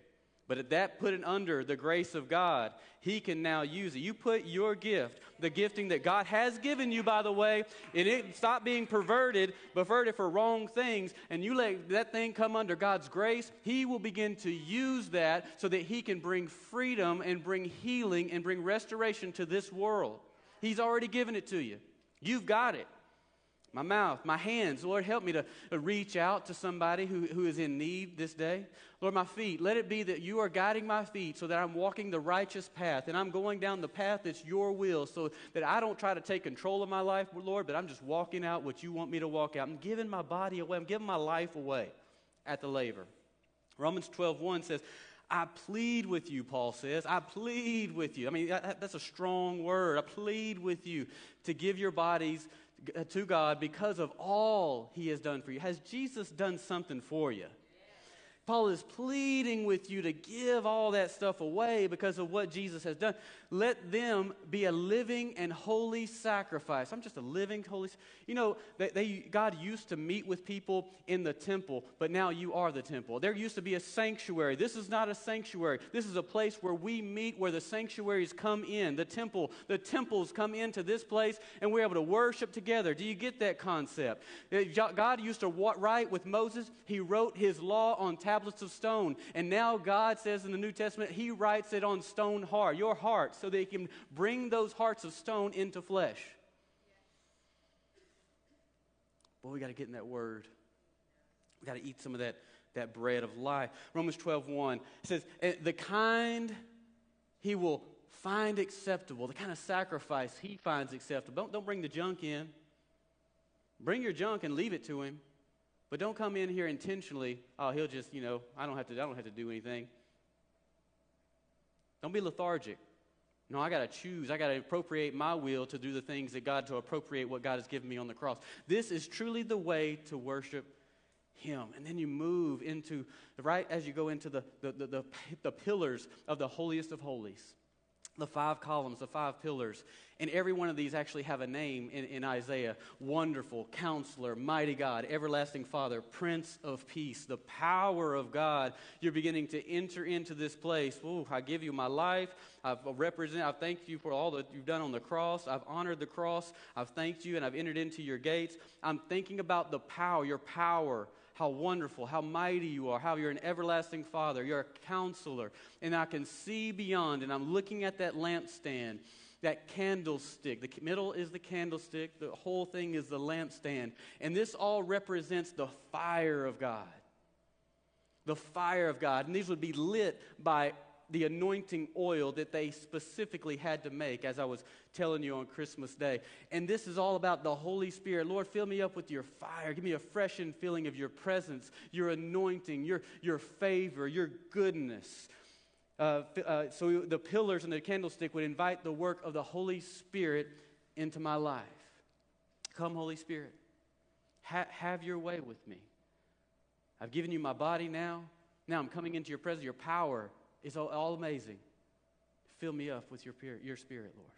But at that put it under the grace of God, He can now use it. You put your gift, the gifting that God has given you, by the way, and it stop being perverted, perverted for wrong things, and you let that thing come under God's grace, He will begin to use that so that He can bring freedom and bring healing and bring restoration to this world. He's already given it to you. You've got it my mouth, my hands. Lord, help me to reach out to somebody who, who is in need this day. Lord, my feet, let it be that you are guiding my feet so that I'm walking the righteous path and I'm going down the path that's your will so that I don't try to take control of my life, Lord, but I'm just walking out what you want me to walk out. I'm giving my body away, I'm giving my life away at the laver. Romans 12 1 says, I plead with you, Paul says. I plead with you. I mean, that's a strong word. I plead with you to give your bodies Uh, to God because of all he has done for you. Has Jesus done something for you? Paul is pleading with you to give all that stuff away because of what Jesus has done. Let them be a living and holy sacrifice. I'm just a living holy. You know, they, they, God used to meet with people in the temple, but now you are the temple. There used to be a sanctuary. This is not a sanctuary. This is a place where we meet, where the sanctuaries come in. The temple, the temples come into this place, and we're able to worship together. Do you get that concept? Uh, God used to write with Moses. He wrote His law on tablets tablets of stone. And now God says in the New Testament, He writes it on stone heart, your heart, so that He can bring those hearts of stone into flesh. Boy, we got to get in that word. We got to eat some of that, that bread of life. Romans 12, 1 says, eh, The kind he will find acceptable, the kind of sacrifice he finds acceptable. Don't, don't bring the junk in. Bring your junk and leave it to him. But don't come in here intentionally, oh, he'll just, you know, I don't have to, I don't have to do anything. Don't be lethargic. No, I got to choose. I got to appropriate my will to do the things that God, to appropriate what God has given me on the cross. This is truly the way to worship Him. And then you move into, right as you go into the, the, the, the, the pillars of the holiest of holies the five columns, the five pillars. And every one of these actually have a name in, in, Isaiah Wonderful, Counselor, Mighty God, Everlasting Father, Prince of Peace, the power of God. You're beginning to enter into this place. Ooh, I give you my life. I've represented, I've thanked you for all that you've done on the cross. I've honored the cross. I've thanked you and I've entered into your gates. I'm thinking about the power, your power how wonderful, how mighty you are, how you're an everlasting Father, you're a counselor. And I can see beyond, and I'm looking at that lampstand, that candlestick. The middle is the candlestick, the whole thing is the lampstand. And this all represents the fire of God. The fire of God. And these would be lit by the anointing oil that they specifically had to make, as I was telling you on Christmas Day. And this is all about the Holy Spirit. Lord, fill me up with your fire. Give me a freshened feeling of your presence, your anointing, your, your favor, your goodness. Uh, uh, so the pillars and the candlestick would invite the work of the Holy Spirit into my life. Come, Holy Spirit, ha- have your way with me. I've given you my body now. Now I'm coming into your presence, your power is all, amazing. Fill me up with your, your spirit, Lord.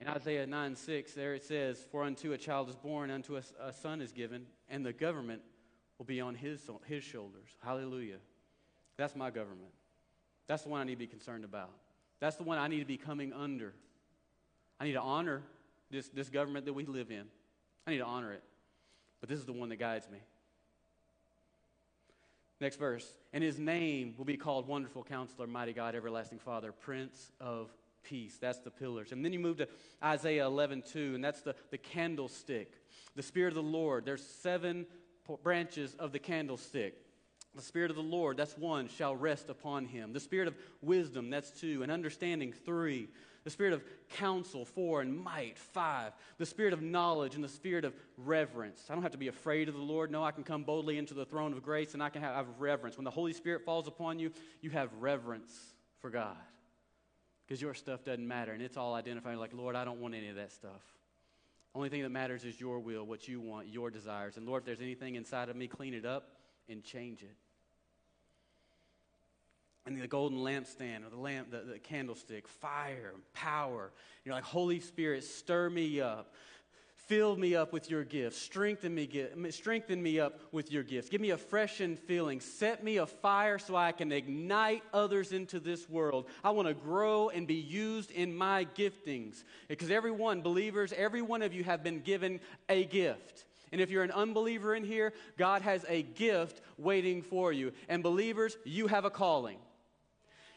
In Isaiah 9 6, there it says, For unto a child is born, unto a, a son is given, and the government will be on his, his shoulders. Hallelujah. That's my government. That's the one I need to be concerned about. That's the one I need to be coming under. I need to honor this, this government that we live in. I need to honor it. But this is the one that guides me. Next verse. And his name will be called Wonderful Counselor, Mighty God, Everlasting Father, Prince of Peace. That's the pillars. And then you move to Isaiah 11, 2, and that's the, the candlestick. The Spirit of the Lord. There's seven branches of the candlestick. The Spirit of the Lord, that's one, shall rest upon him. The Spirit of wisdom, that's two. And understanding, three. The Spirit of counsel, four. And might, five. The Spirit of knowledge and the Spirit of reverence. I don't have to be afraid of the Lord. No, I can come boldly into the throne of grace and I can have, have reverence. When the Holy Spirit falls upon you, you have reverence for God. Because your stuff doesn't matter and it's all identifying like, Lord, I don't want any of that stuff. Only thing that matters is your will, what you want, your desires. And Lord, if there's anything inside of me, clean it up and change it. And the golden lampstand or the lamp, the, the candlestick, fire, power. You're like, Holy Spirit, stir me up. Fill me up with your gifts. Strengthen me, strengthen me up with your gifts. Give me a freshened feeling. Set me afire so I can ignite others into this world. I want to grow and be used in my giftings. Because everyone, believers, every one of you have been given a gift. And if you're an unbeliever in here, God has a gift waiting for you. And believers, you have a calling.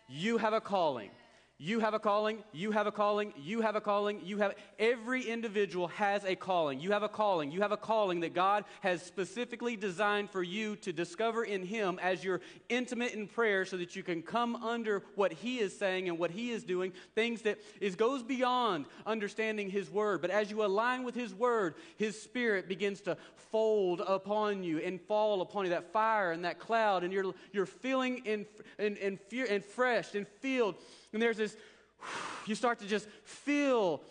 You have a calling. You have a calling, you have a calling, you have a calling, you have every individual has a calling. You have a calling. You have a calling that God has specifically designed for you to discover in him as you're intimate in prayer so that you can come under what he is saying and what he is doing, things that is goes beyond understanding his word. But as you align with his word, his spirit begins to fold upon you and fall upon you that fire and that cloud and you're you're feeling in in, in fear and fresh and filled and there's this, you start to just feel,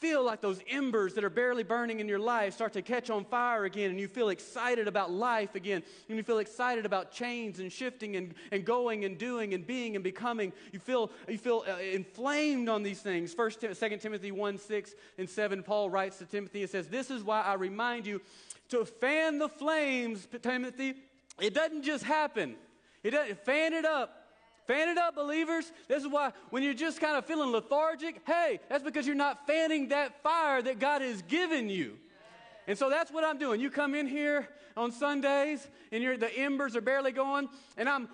feel like those embers that are barely burning in your life start to catch on fire again, and you feel excited about life again, and you feel excited about change and shifting and, and going and doing and being and becoming. You feel, you feel uh, inflamed on these things. First, Second Timothy 1 6 and 7, Paul writes to Timothy and says, This is why I remind you to fan the flames, Timothy. It doesn't just happen. It doesn't fan it up. Fan it up, believers. This is why when you're just kind of feeling lethargic, hey, that's because you're not fanning that fire that God has given you. And so that's what I'm doing. You come in here on Sundays and the embers are barely going, and I'm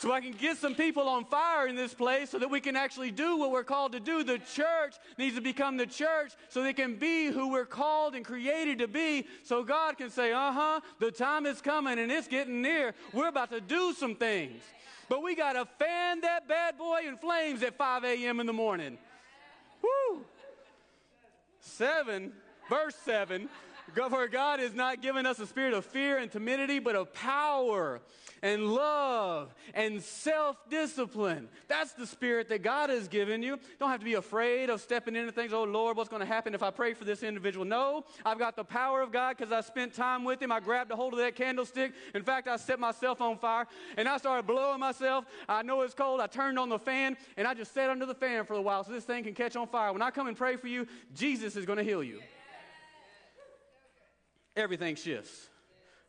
so I can get some people on fire in this place so that we can actually do what we're called to do. The church needs to become the church so they can be who we're called and created to be so God can say, uh huh, the time is coming and it's getting near. We're about to do some things. But we got to fan that bad boy in flames at 5 a.m. in the morning. Woo! Seven, verse seven. For God has not given us a spirit of fear and timidity, but of power and love and self discipline. That's the spirit that God has given you. Don't have to be afraid of stepping into things. Oh, Lord, what's going to happen if I pray for this individual? No, I've got the power of God because I spent time with Him. I grabbed a hold of that candlestick. In fact, I set myself on fire and I started blowing myself. I know it's cold. I turned on the fan and I just sat under the fan for a while so this thing can catch on fire. When I come and pray for you, Jesus is going to heal you. Everything shifts.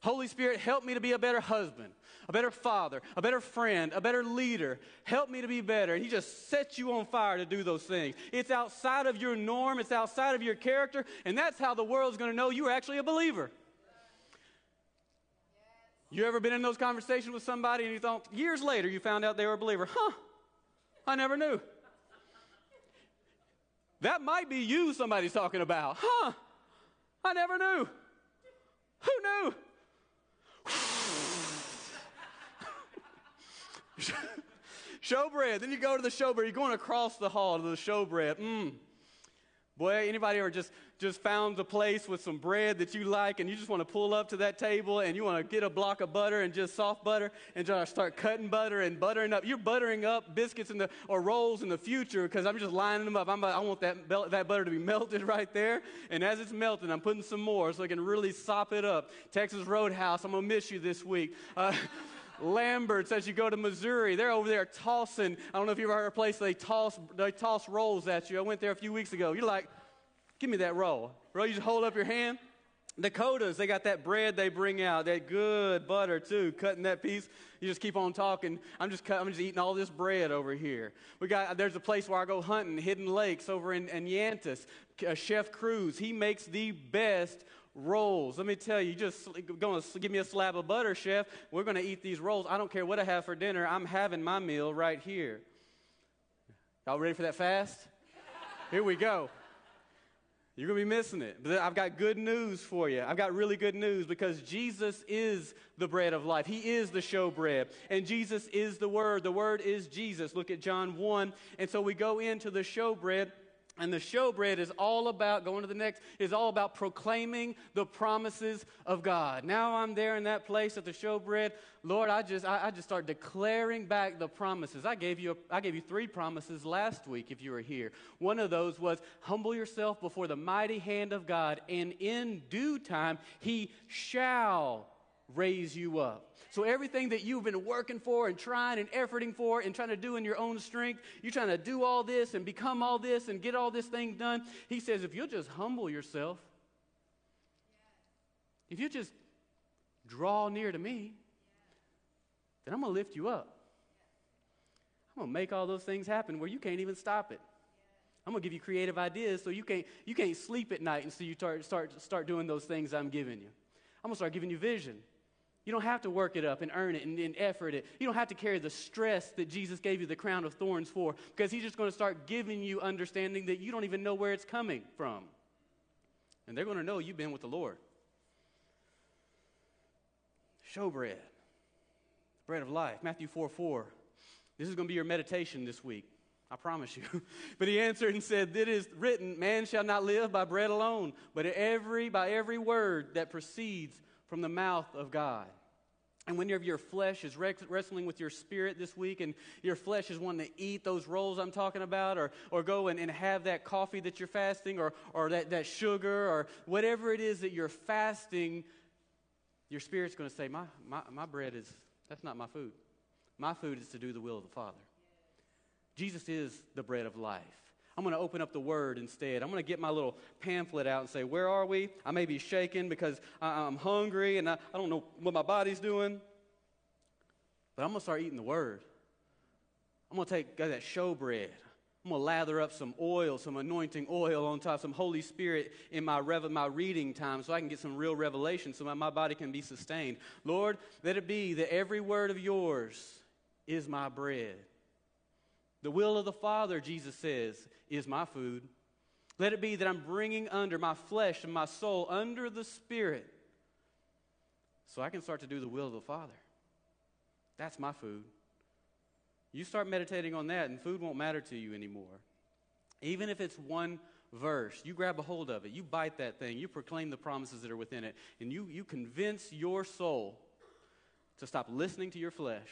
Holy Spirit, help me to be a better husband, a better father, a better friend, a better leader. Help me to be better. And He just sets you on fire to do those things. It's outside of your norm, it's outside of your character, and that's how the world's going to know you're actually a believer. You ever been in those conversations with somebody and you thought, years later, you found out they were a believer? Huh, I never knew. That might be you somebody's talking about. Huh, I never knew. Who knew? showbread. Then you go to the showbread. You're going across the hall to the showbread. Mmm. Boy, anybody ever just, just found a place with some bread that you like and you just want to pull up to that table and you want to get a block of butter and just soft butter and just start cutting butter and buttering up. You're buttering up biscuits in the, or rolls in the future because I'm just lining them up. I'm, I want that, that butter to be melted right there. And as it's melting, I'm putting some more so I can really sop it up. Texas Roadhouse, I'm to miss you this week. Uh, Lambert's as you go to Missouri. They're over there tossing. I don't know if you've ever heard a place they toss they toss rolls at you. I went there a few weeks ago. You're like, give me that roll. Bro, you just hold up your hand. Dakotas, they got that bread they bring out, that good butter too. Cutting that piece, you just keep on talking. I'm just cut, I'm just eating all this bread over here. We got there's a place where I go hunting, Hidden Lakes over in, in Yantis. Uh, Chef Cruz, he makes the best rolls. Let me tell you, just going to give me a slab of butter, chef. We're going to eat these rolls. I don't care what I have for dinner. I'm having my meal right here. Y'all ready for that fast? Here we go. You're going to be missing it. But I've got good news for you. I've got really good news because Jesus is the bread of life. He is the showbread. And Jesus is the Word. The Word is Jesus. Look at John 1. And so we go into the showbread and the showbread is all about, going to the next, is all about proclaiming the promises of God. Now I'm there in that place at the showbread. Lord, I just, I, I just start declaring back the promises. I gave, you a, I gave you three promises last week if you were here. One of those was, humble yourself before the mighty hand of God, and in due time he shall raise you up. So everything that you've been working for and trying and efforting for and trying to do in your own strength, you're trying to do all this and become all this and get all this thing done. He says, if you'll just humble yourself, if you just draw near to me, then I'm going to lift you up. I'm going to make all those things happen where you can't even stop it. I'm going to give you creative ideas so you can't, you can't sleep at night until you start, start, start doing those things I'm giving you. I'm to start giving you vision. You don't have to work it up and earn it and, and, effort it. You don't have to carry the stress that Jesus gave you the crown of thorns for because He's just going to start giving you understanding that you don't even know where it's coming from. And they're going to know you've been with the Lord. Showbread, bread of life. Matthew 4 4. This is going to be your meditation this week. I promise you. but he answered and said, It is written, man shall not live by bread alone, but every, by every word that proceeds from the mouth of God. And whenever your flesh is wrestling with your spirit this week and your flesh is wanting to eat those rolls I'm talking about, or, or go and, and have that coffee that you're fasting, or, or that, that sugar, or whatever it is that you're fasting, your spirit's going to say, my, my, my bread is, that's not my food. My food is to do the will of the Father. Jesus is the bread of life. I'm going to open up the word instead. I'm going to get my little pamphlet out and say, Where are we? I may be shaking because I, am hungry and I, I don't know what my body's doing. But I'm going to start eating the word. I'm going to take that show bread. I'm going to lather up some oil, some anointing oil on top, some Holy Spirit in my, rev- my reading time so I can get some real revelation so my, my body can be sustained. Lord, let it be that every word of yours is my bread. The will of the Father, Jesus says, is my food. Let it be that I'm bringing under my flesh and my soul under the Spirit so I can start to do the will of the Father. That's my food. You start meditating on that, and food won't matter to you anymore. Even if it's one verse, you grab a hold of it, you bite that thing, you proclaim the promises that are within it, and you, you convince your soul to stop listening to your flesh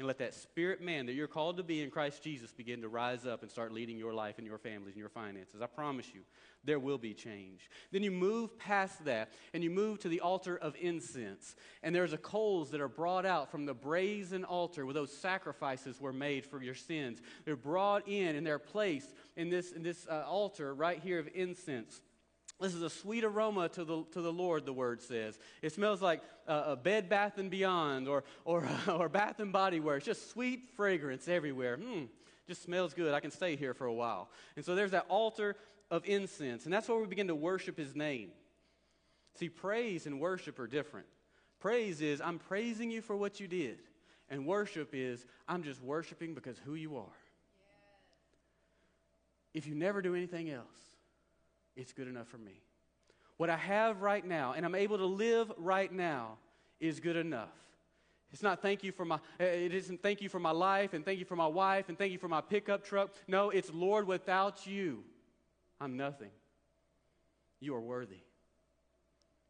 and let that spirit man that you're called to be in Christ Jesus begin to rise up and start leading your life and your families and your finances. I promise you, there will be change. Then you move past that and you move to the altar of incense. And there's a coals that are brought out from the brazen altar where those sacrifices were made for your sins. They're brought in and they're placed in this, in this uh, altar right here of incense. This is a sweet aroma to the, to the Lord, the word says. It smells like uh, a bed, bath, and beyond, or, or, or bath and body works. Just sweet fragrance everywhere. Hmm, just smells good. I can stay here for a while. And so there's that altar of incense, and that's where we begin to worship his name. See, praise and worship are different. Praise is, I'm praising you for what you did. And worship is, I'm just worshiping because who you are. If you never do anything else, it's good enough for me. What I have right now, and I'm able to live right now, is good enough. It's not thank you for my eh, eh, it isn't thank you for my life and thank you for my wife and thank you for my pickup truck. No, it's Lord without you I'm nothing. You are worthy.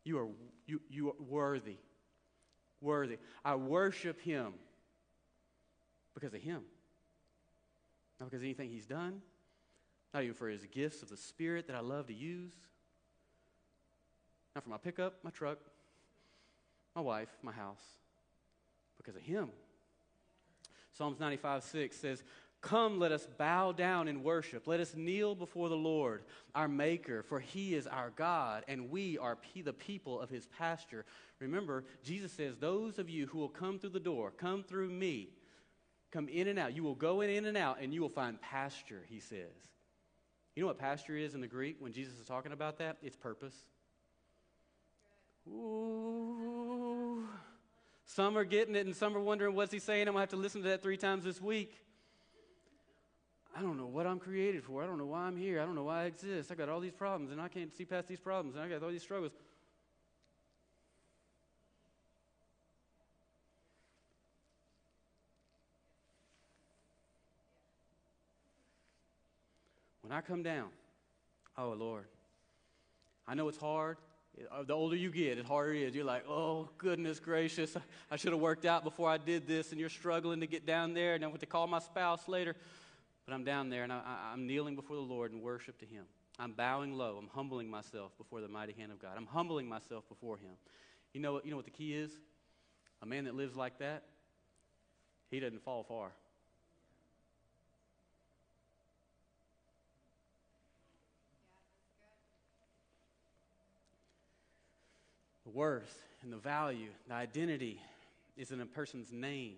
You are you you are worthy. Worthy. I worship him because of him. Not because of anything he's done, not even for his gifts of the Spirit that I love to use. Not for my pickup, my truck, my wife, my house. Because of him. Psalms 95 6 says, Come, let us bow down in worship. Let us kneel before the Lord, our Maker, for He is our God, and we are the people of His pasture. Remember, Jesus says, Those of you who will come through the door, come through me, come in and out. You will go in and out, and you will find pasture, He says. You know what pasture is in the Greek when Jesus is talking about that? It's purpose. Ooh. Some are getting it and some are wondering what's he saying. I'm going to have to listen to that three times this week. I don't know what I'm created for. I don't know why I'm here. I don't know why I exist. I got all these problems and I can't see past these problems and I got all these struggles. When I come down, oh Lord, I know it's hard. Uh, the older you get, the harder it is. You're like, oh, goodness gracious, I should have worked out before I did this. And you're struggling to get down there. And I went to call my spouse later. But I'm down there and I, am kneeling before the Lord in worship to Him. I'm bowing low. I'm humbling myself before the mighty hand of God. I'm humbling myself before Him. You know, you know what the key is? A man that lives like that, he doesn't fall far. The worth and the value, the identity is in a person's name.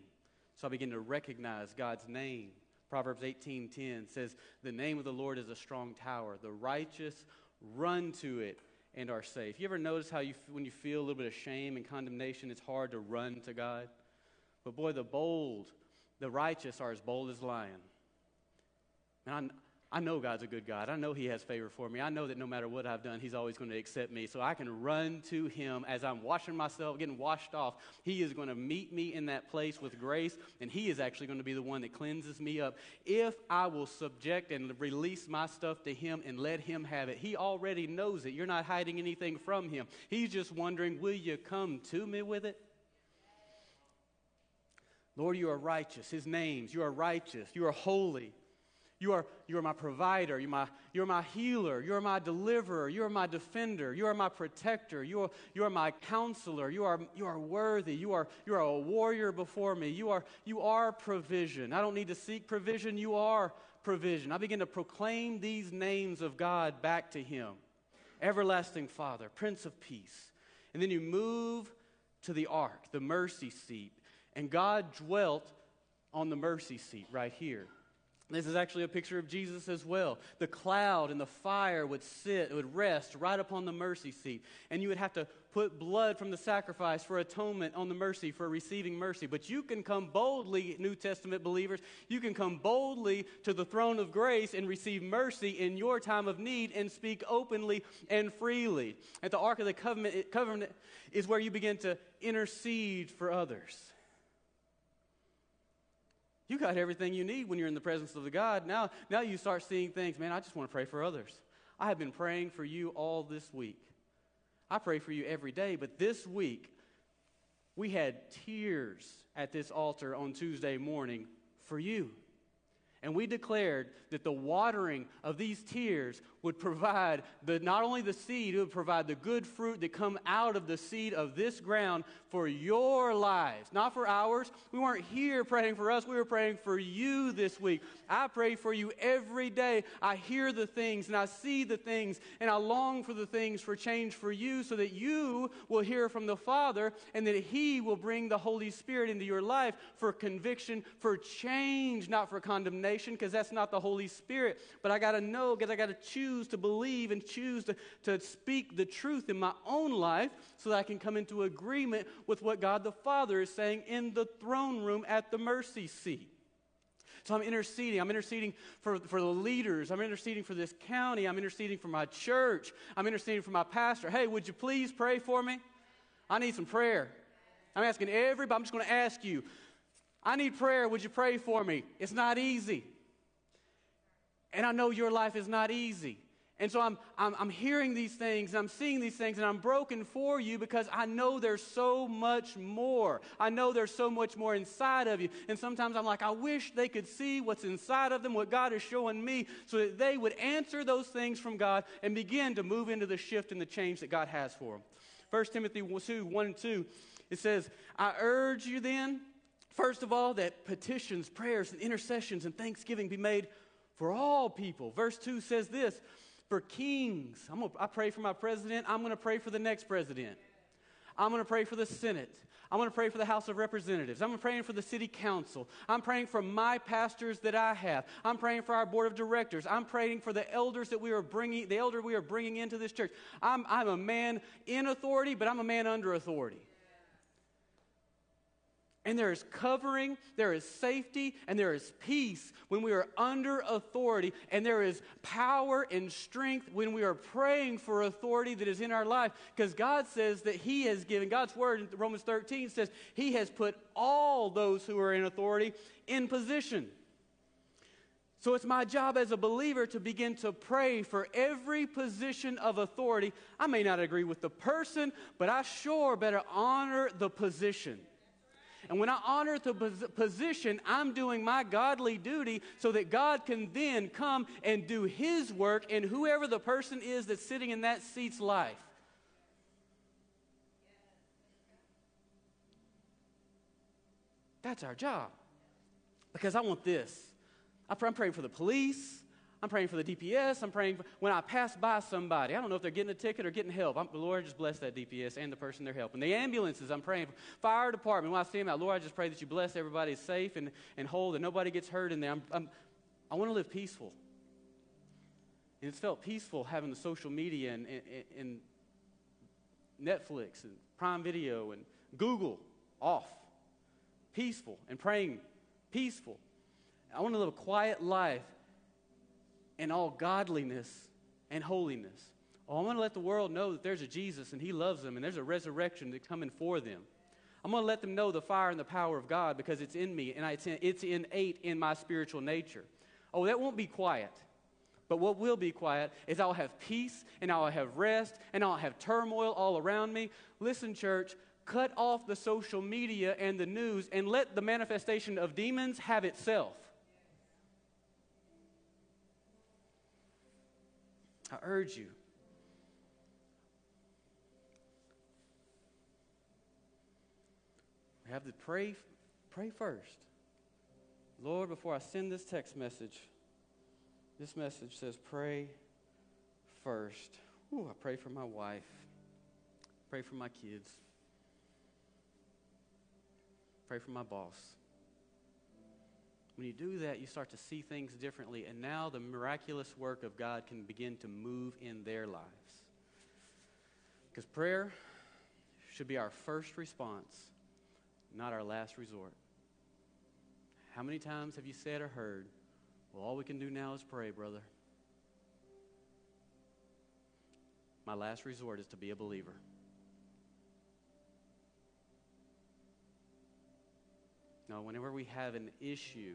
So I begin to recognize God's name. Proverbs 18:10 says, "The name of the Lord is a strong tower. The righteous run to it and are safe." You ever notice how you when you feel a little bit of shame and condemnation, it's hard to run to God? But boy, the bold, the righteous are as bold as lion. And I know God's a good God. I know He has favor for me. I know that no matter what I've done, He's always going to accept me. So I can run to Him as I'm washing myself, getting washed off. He is going to meet me in that place with grace, and He is actually going to be the one that cleanses me up. If I will subject and release my stuff to Him and let Him have it, He already knows it. You're not hiding anything from Him. He's just wondering, will you come to me with it? Lord, you are righteous. His names, you are righteous. You are holy. You are, you are my provider. You're my, you're my healer. You're my deliverer. You are my defender. You are my protector. You are, you are my counselor. You are, you are worthy. You are, you are a warrior before me. You are, you are provision. I don't need to seek provision. You are provision. I begin to proclaim these names of God back to Him Everlasting Father, Prince of Peace. And then you move to the ark, the mercy seat. And God dwelt on the mercy seat right here. This is actually a picture of Jesus as well. The cloud and the fire would sit, it would rest right upon the mercy seat. And you would have to put blood from the sacrifice for atonement on the mercy, for receiving mercy. But you can come boldly, New Testament believers, you can come boldly to the throne of grace and receive mercy in your time of need and speak openly and freely. At the Ark of the Covenant, covenant is where you begin to intercede for others. You got everything you need when you're in the presence of the God. Now, now you start seeing things, man, I just want to pray for others. I have been praying for you all this week. I pray for you every day, but this week we had tears at this altar on Tuesday morning for you. And we declared that the watering of these tears would provide the, not only the seed, it would provide the good fruit that come out of the seed of this ground for your lives, not for ours. We weren't here praying for us, we were praying for you this week. I pray for you every day. I hear the things and I see the things and I long for the things for change for you so that you will hear from the Father and that He will bring the Holy Spirit into your life for conviction, for change, not for condemnation because that's not the Holy Spirit. But I got to know because I got to choose to believe and choose to, to speak the truth in my own life so that I can come into agreement with what God the Father is saying in the throne room at the mercy seat. So I'm interceding. I'm interceding for, for the leaders. I'm interceding for this county. I'm interceding for my church. I'm interceding for my pastor. Hey, would you please pray for me? I need some prayer. I'm asking everybody, I'm just going to ask you I need prayer. Would you pray for me? It's not easy. And I know your life is not easy. And so I'm, I'm, I'm, hearing these things and I'm seeing these things and I'm broken for you because I know there's so much more. I know there's so much more inside of you. And sometimes I'm like, I wish they could see what's inside of them, what God is showing me, so that they would answer those things from God and begin to move into the shift and the change that God has for them. 1 Timothy 2 1 and 2, it says, I urge you then First of all, that petitions, prayers, and intercessions and thanksgiving be made for all people. Verse 2 says this for kings. I'm gonna, I pray for my president. I'm going to pray for the next president. I'm going to pray for the Senate. I'm going to pray for the House of Representatives. I'm praying for the City Council. I'm praying for my pastors that I have. I'm praying for our Board of Directors. I'm praying for the elders that we are bringing, the elder we are bringing into this church. I'm, I'm a man in authority, but I'm a man under authority. And there is covering, there is safety, and there is peace when we are under authority. And there is power and strength when we are praying for authority that is in our life. Because God says that He has given, God's word in Romans 13 says, He has put all those who are in authority in position. So it's my job as a believer to begin to pray for every position of authority. I may not agree with the person, but I sure better honor the position. And when I honor the position, I'm doing my godly duty so that God can then come and do His work in whoever the person is that's sitting in that seat's life. That's our job. Because I want this. I'm praying for the police. I'm praying for the DPS. I'm praying for, when I pass by somebody. I don't know if they're getting a ticket or getting help. The Lord, just bless that DPS and the person they're helping. The ambulances, I'm praying for. Fire department, when I see them out, Lord, I just pray that you bless everybody safe and, and whole, that nobody gets hurt in there. I'm, I'm, I want to live peaceful. And it's felt peaceful having the social media and, and, and Netflix and Prime Video and Google off. Peaceful and praying peaceful. I want to live a quiet life in all godliness and holiness. Oh, I want to let the world know that there's a Jesus and He loves them and there's a resurrection that's coming for them. I'm going to let them know the fire and the power of God because it's in me and it's, in, it's innate in my spiritual nature. Oh, that won't be quiet. But what will be quiet is I'll have peace and I'll have rest and I'll have turmoil all around me. Listen, church, cut off the social media and the news and let the manifestation of demons have itself. I urge you. We have to pray, pray first. Lord, before I send this text message, this message says, pray first. Ooh, I pray for my wife. Pray for my kids. Pray for my boss. When you do that, you start to see things differently, and now the miraculous work of God can begin to move in their lives. Because prayer should be our first response, not our last resort. How many times have you said or heard, Well, all we can do now is pray, brother? My last resort is to be a believer. Whenever we have an issue,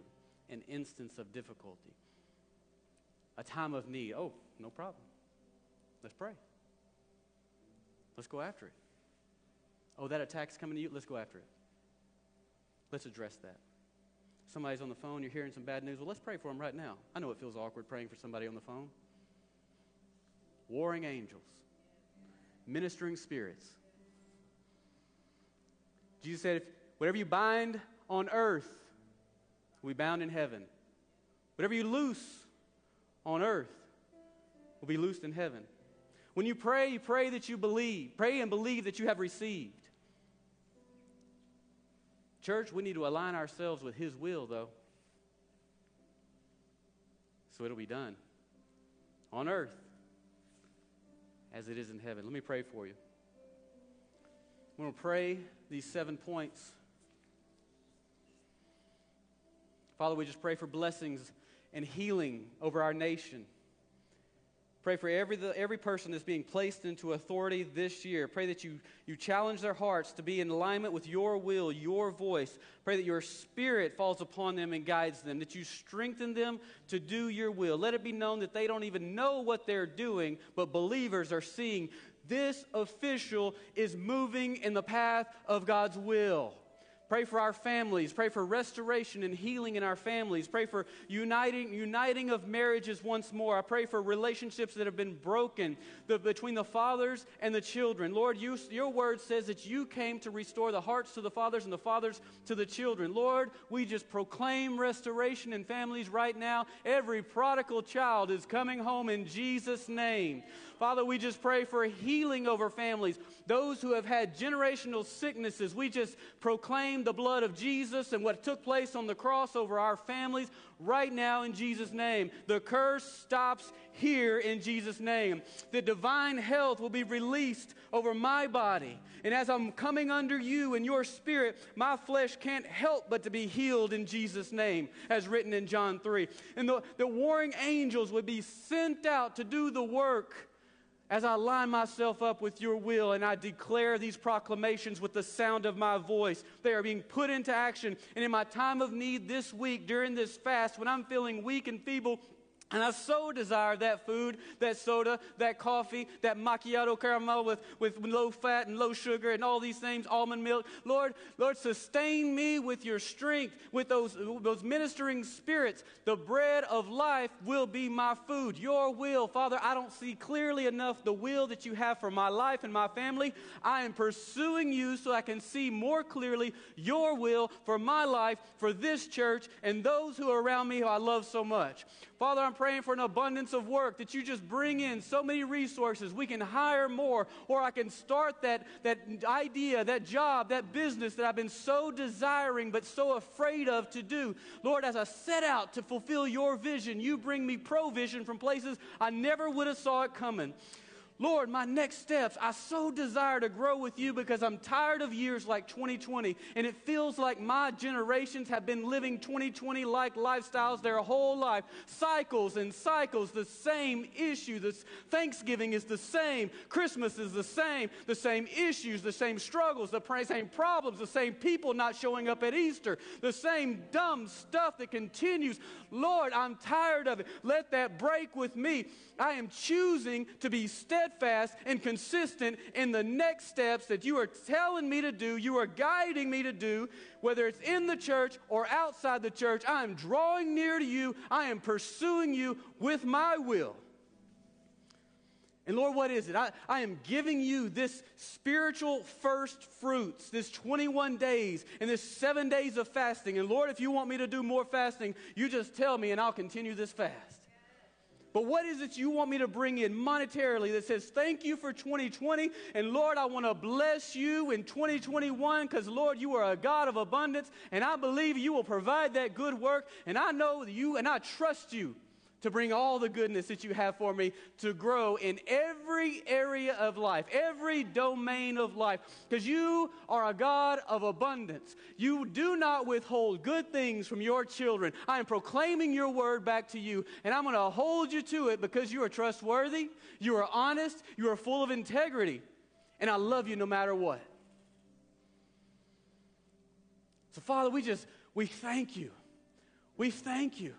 an instance of difficulty, a time of need, oh, no problem. Let's pray. Let's go after it. Oh, that attack's coming to you? Let's go after it. Let's address that. Somebody's on the phone, you're hearing some bad news. Well, let's pray for them right now. I know it feels awkward praying for somebody on the phone. Warring angels, ministering spirits. Jesus said, if whatever you bind on earth will be bound in heaven. Whatever you loose on earth will be loosed in heaven. When you pray, you pray that you believe. Pray and believe that you have received. Church, we need to align ourselves with His will, though. So it'll be done on earth as it is in heaven. Let me pray for you. I'm going to pray these seven points Father, we just pray for blessings and healing over our nation. Pray for every, every person that's being placed into authority this year. Pray that you, you challenge their hearts to be in alignment with your will, your voice. Pray that your spirit falls upon them and guides them, that you strengthen them to do your will. Let it be known that they don't even know what they're doing, but believers are seeing this official is moving in the path of God's will. Pray for our families. Pray for restoration and healing in our families. Pray for uniting, uniting of marriages once more. I pray for relationships that have been broken the, between the fathers and the children. Lord, you, your word says that you came to restore the hearts to the fathers and the fathers to the children. Lord, we just proclaim restoration in families right now. Every prodigal child is coming home in Jesus' name. Father, we just pray for healing over families. Those who have had generational sicknesses, we just proclaim the blood of Jesus and what took place on the cross over our families right now in Jesus' name. The curse stops here in Jesus' name. The divine health will be released over my body. And as I'm coming under you and your spirit, my flesh can't help but to be healed in Jesus' name, as written in John 3. And the, the warring angels would be sent out to do the work as I line myself up with your will and I declare these proclamations with the sound of my voice, they are being put into action. And in my time of need this week, during this fast, when I'm feeling weak and feeble, and I so desire that food, that soda, that coffee, that macchiato caramel with, with low fat and low sugar and all these things, almond milk. Lord, Lord, sustain me with your strength, with those, those ministering spirits. The bread of life will be my food, your will. Father, I don't see clearly enough the will that you have for my life and my family. I am pursuing you so I can see more clearly your will for my life, for this church, and those who are around me who I love so much. Father, I'm praying for an abundance of work that you just bring in so many resources. We can hire more, or I can start that, that idea, that job, that business that I've been so desiring but so afraid of to do. Lord, as I set out to fulfill your vision, you bring me provision from places I never would have saw it coming. Lord, my next steps, I so desire to grow with you because I'm tired of years like 2020. And it feels like my generations have been living 2020 like lifestyles their whole life. Cycles and cycles, the same issue. This Thanksgiving is the same. Christmas is the same. The same issues, the same struggles, the same problems, the same people not showing up at Easter, the same dumb stuff that continues. Lord, I'm tired of it. Let that break with me. I am choosing to be steadfast and consistent in the next steps that you are telling me to do, you are guiding me to do, whether it's in the church or outside the church. I am drawing near to you, I am pursuing you with my will. And Lord, what is it? I, I am giving you this spiritual first fruits, this 21 days and this seven days of fasting. And Lord, if you want me to do more fasting, you just tell me and I'll continue this fast. But what is it you want me to bring in monetarily that says, Thank you for 2020, and Lord, I want to bless you in 2021 because, Lord, you are a God of abundance, and I believe you will provide that good work, and I know you and I trust you to bring all the goodness that you have for me to grow in every area of life, every domain of life, because you are a God of abundance. You do not withhold good things from your children. I am proclaiming your word back to you, and I'm going to hold you to it because you are trustworthy, you are honest, you are full of integrity, and I love you no matter what. So, Father, we just, we thank you. We thank you.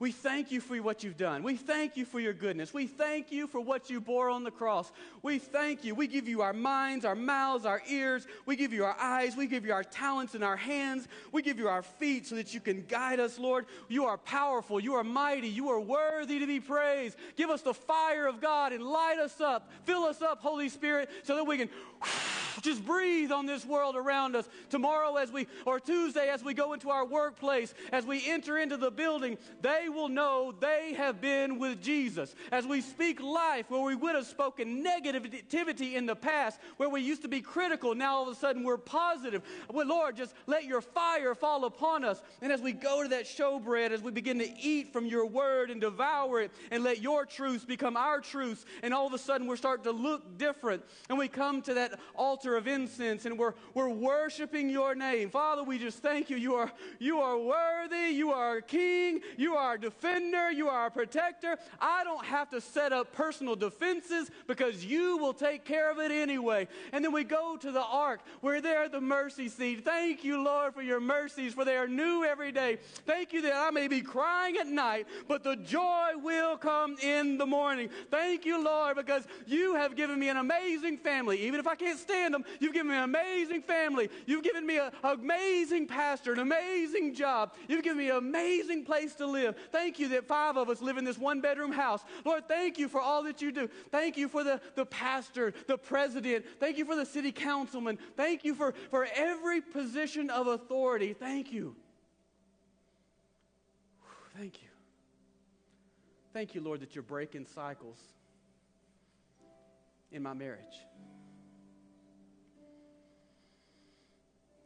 We thank you for what you've done. We thank you for your goodness. We thank you for what you bore on the cross. We thank you. We give you our minds, our mouths, our ears. We give you our eyes. We give you our talents and our hands. We give you our feet so that you can guide us, Lord. You are powerful. You are mighty. You are worthy to be praised. Give us the fire of God and light us up. Fill us up, Holy Spirit, so that we can just breathe on this world around us. Tomorrow, as we, or Tuesday, as we go into our workplace, as we enter into the building, they will know they have been with Jesus. As we speak life, where we would have spoken negativity in the past, where we used to be critical, now all of a sudden we're positive. Well, Lord, just let your fire fall upon us. And as we go to that showbread, as we begin to eat from your word and devour it, and let your truths become our truths, and all of a sudden we're starting to look different, and we come to that altar altar of incense and we're, we're worshiping your name. Father, we just thank you. You are, you are worthy. You are a king. You are a defender. You are a protector. I don't have to set up personal defenses because you will take care of it anyway. And then we go to the ark. We're there at the mercy seat. Thank you, Lord, for your mercies, for they are new every day. Thank you that I may be crying at night, but the joy will come in the morning. Thank you, Lord, because you have given me an amazing family. Even if I can't stand them. You've given me an amazing family. You've given me an amazing pastor, an amazing job. You've given me an amazing place to live. Thank you that five of us live in this one bedroom house. Lord, thank you for all that you do. Thank you for the, the pastor, the president. Thank you for the city councilman. Thank you for, for every position of authority. Thank you. Thank you. Thank you, Lord, that you're breaking cycles in my marriage.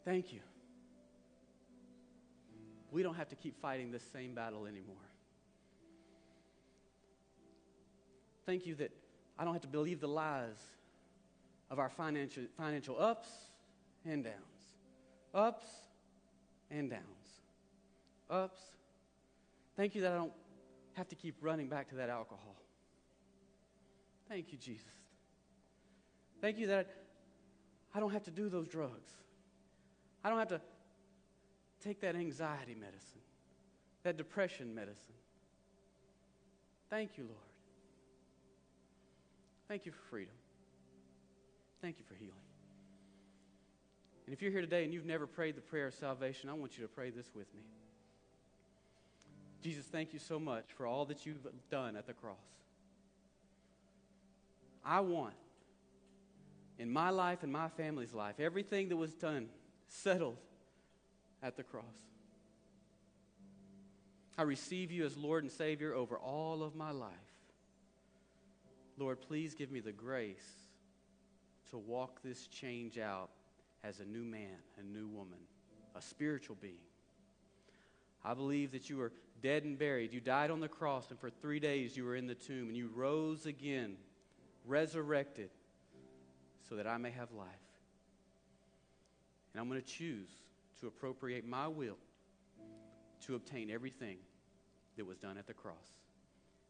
Thank you. we don't have to keep fighting this same battle anymore. Thank you that I don't have to believe the lies of our financial, financial ups and downs. Ups and downs. Ups. Thank you that I don't have to keep running back to that alcohol. Thank you, Jesus. Thank you that I don't have to do those drugs. I don't have to take that anxiety medicine, that depression medicine. Thank you, Lord. Thank you for freedom. Thank you for healing. And if you're here today and you've never prayed the prayer of salvation, I want you to pray this with me. Jesus, thank you so much for all that you've done at the cross. I want in my life and my family's life everything that was done, settled at the cross. I receive you as Lord and Savior over all of my life. Lord, please give me the grace to walk this change out as a new man, a new woman, a spiritual being. I believe that you were dead and buried. You died on the cross, and for three days you were in the tomb, and you rose again, resurrected, so that I may have life. And I'm going to choose to appropriate my will to obtain everything that was done at the cross.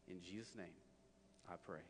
In Jesus' name, I pray.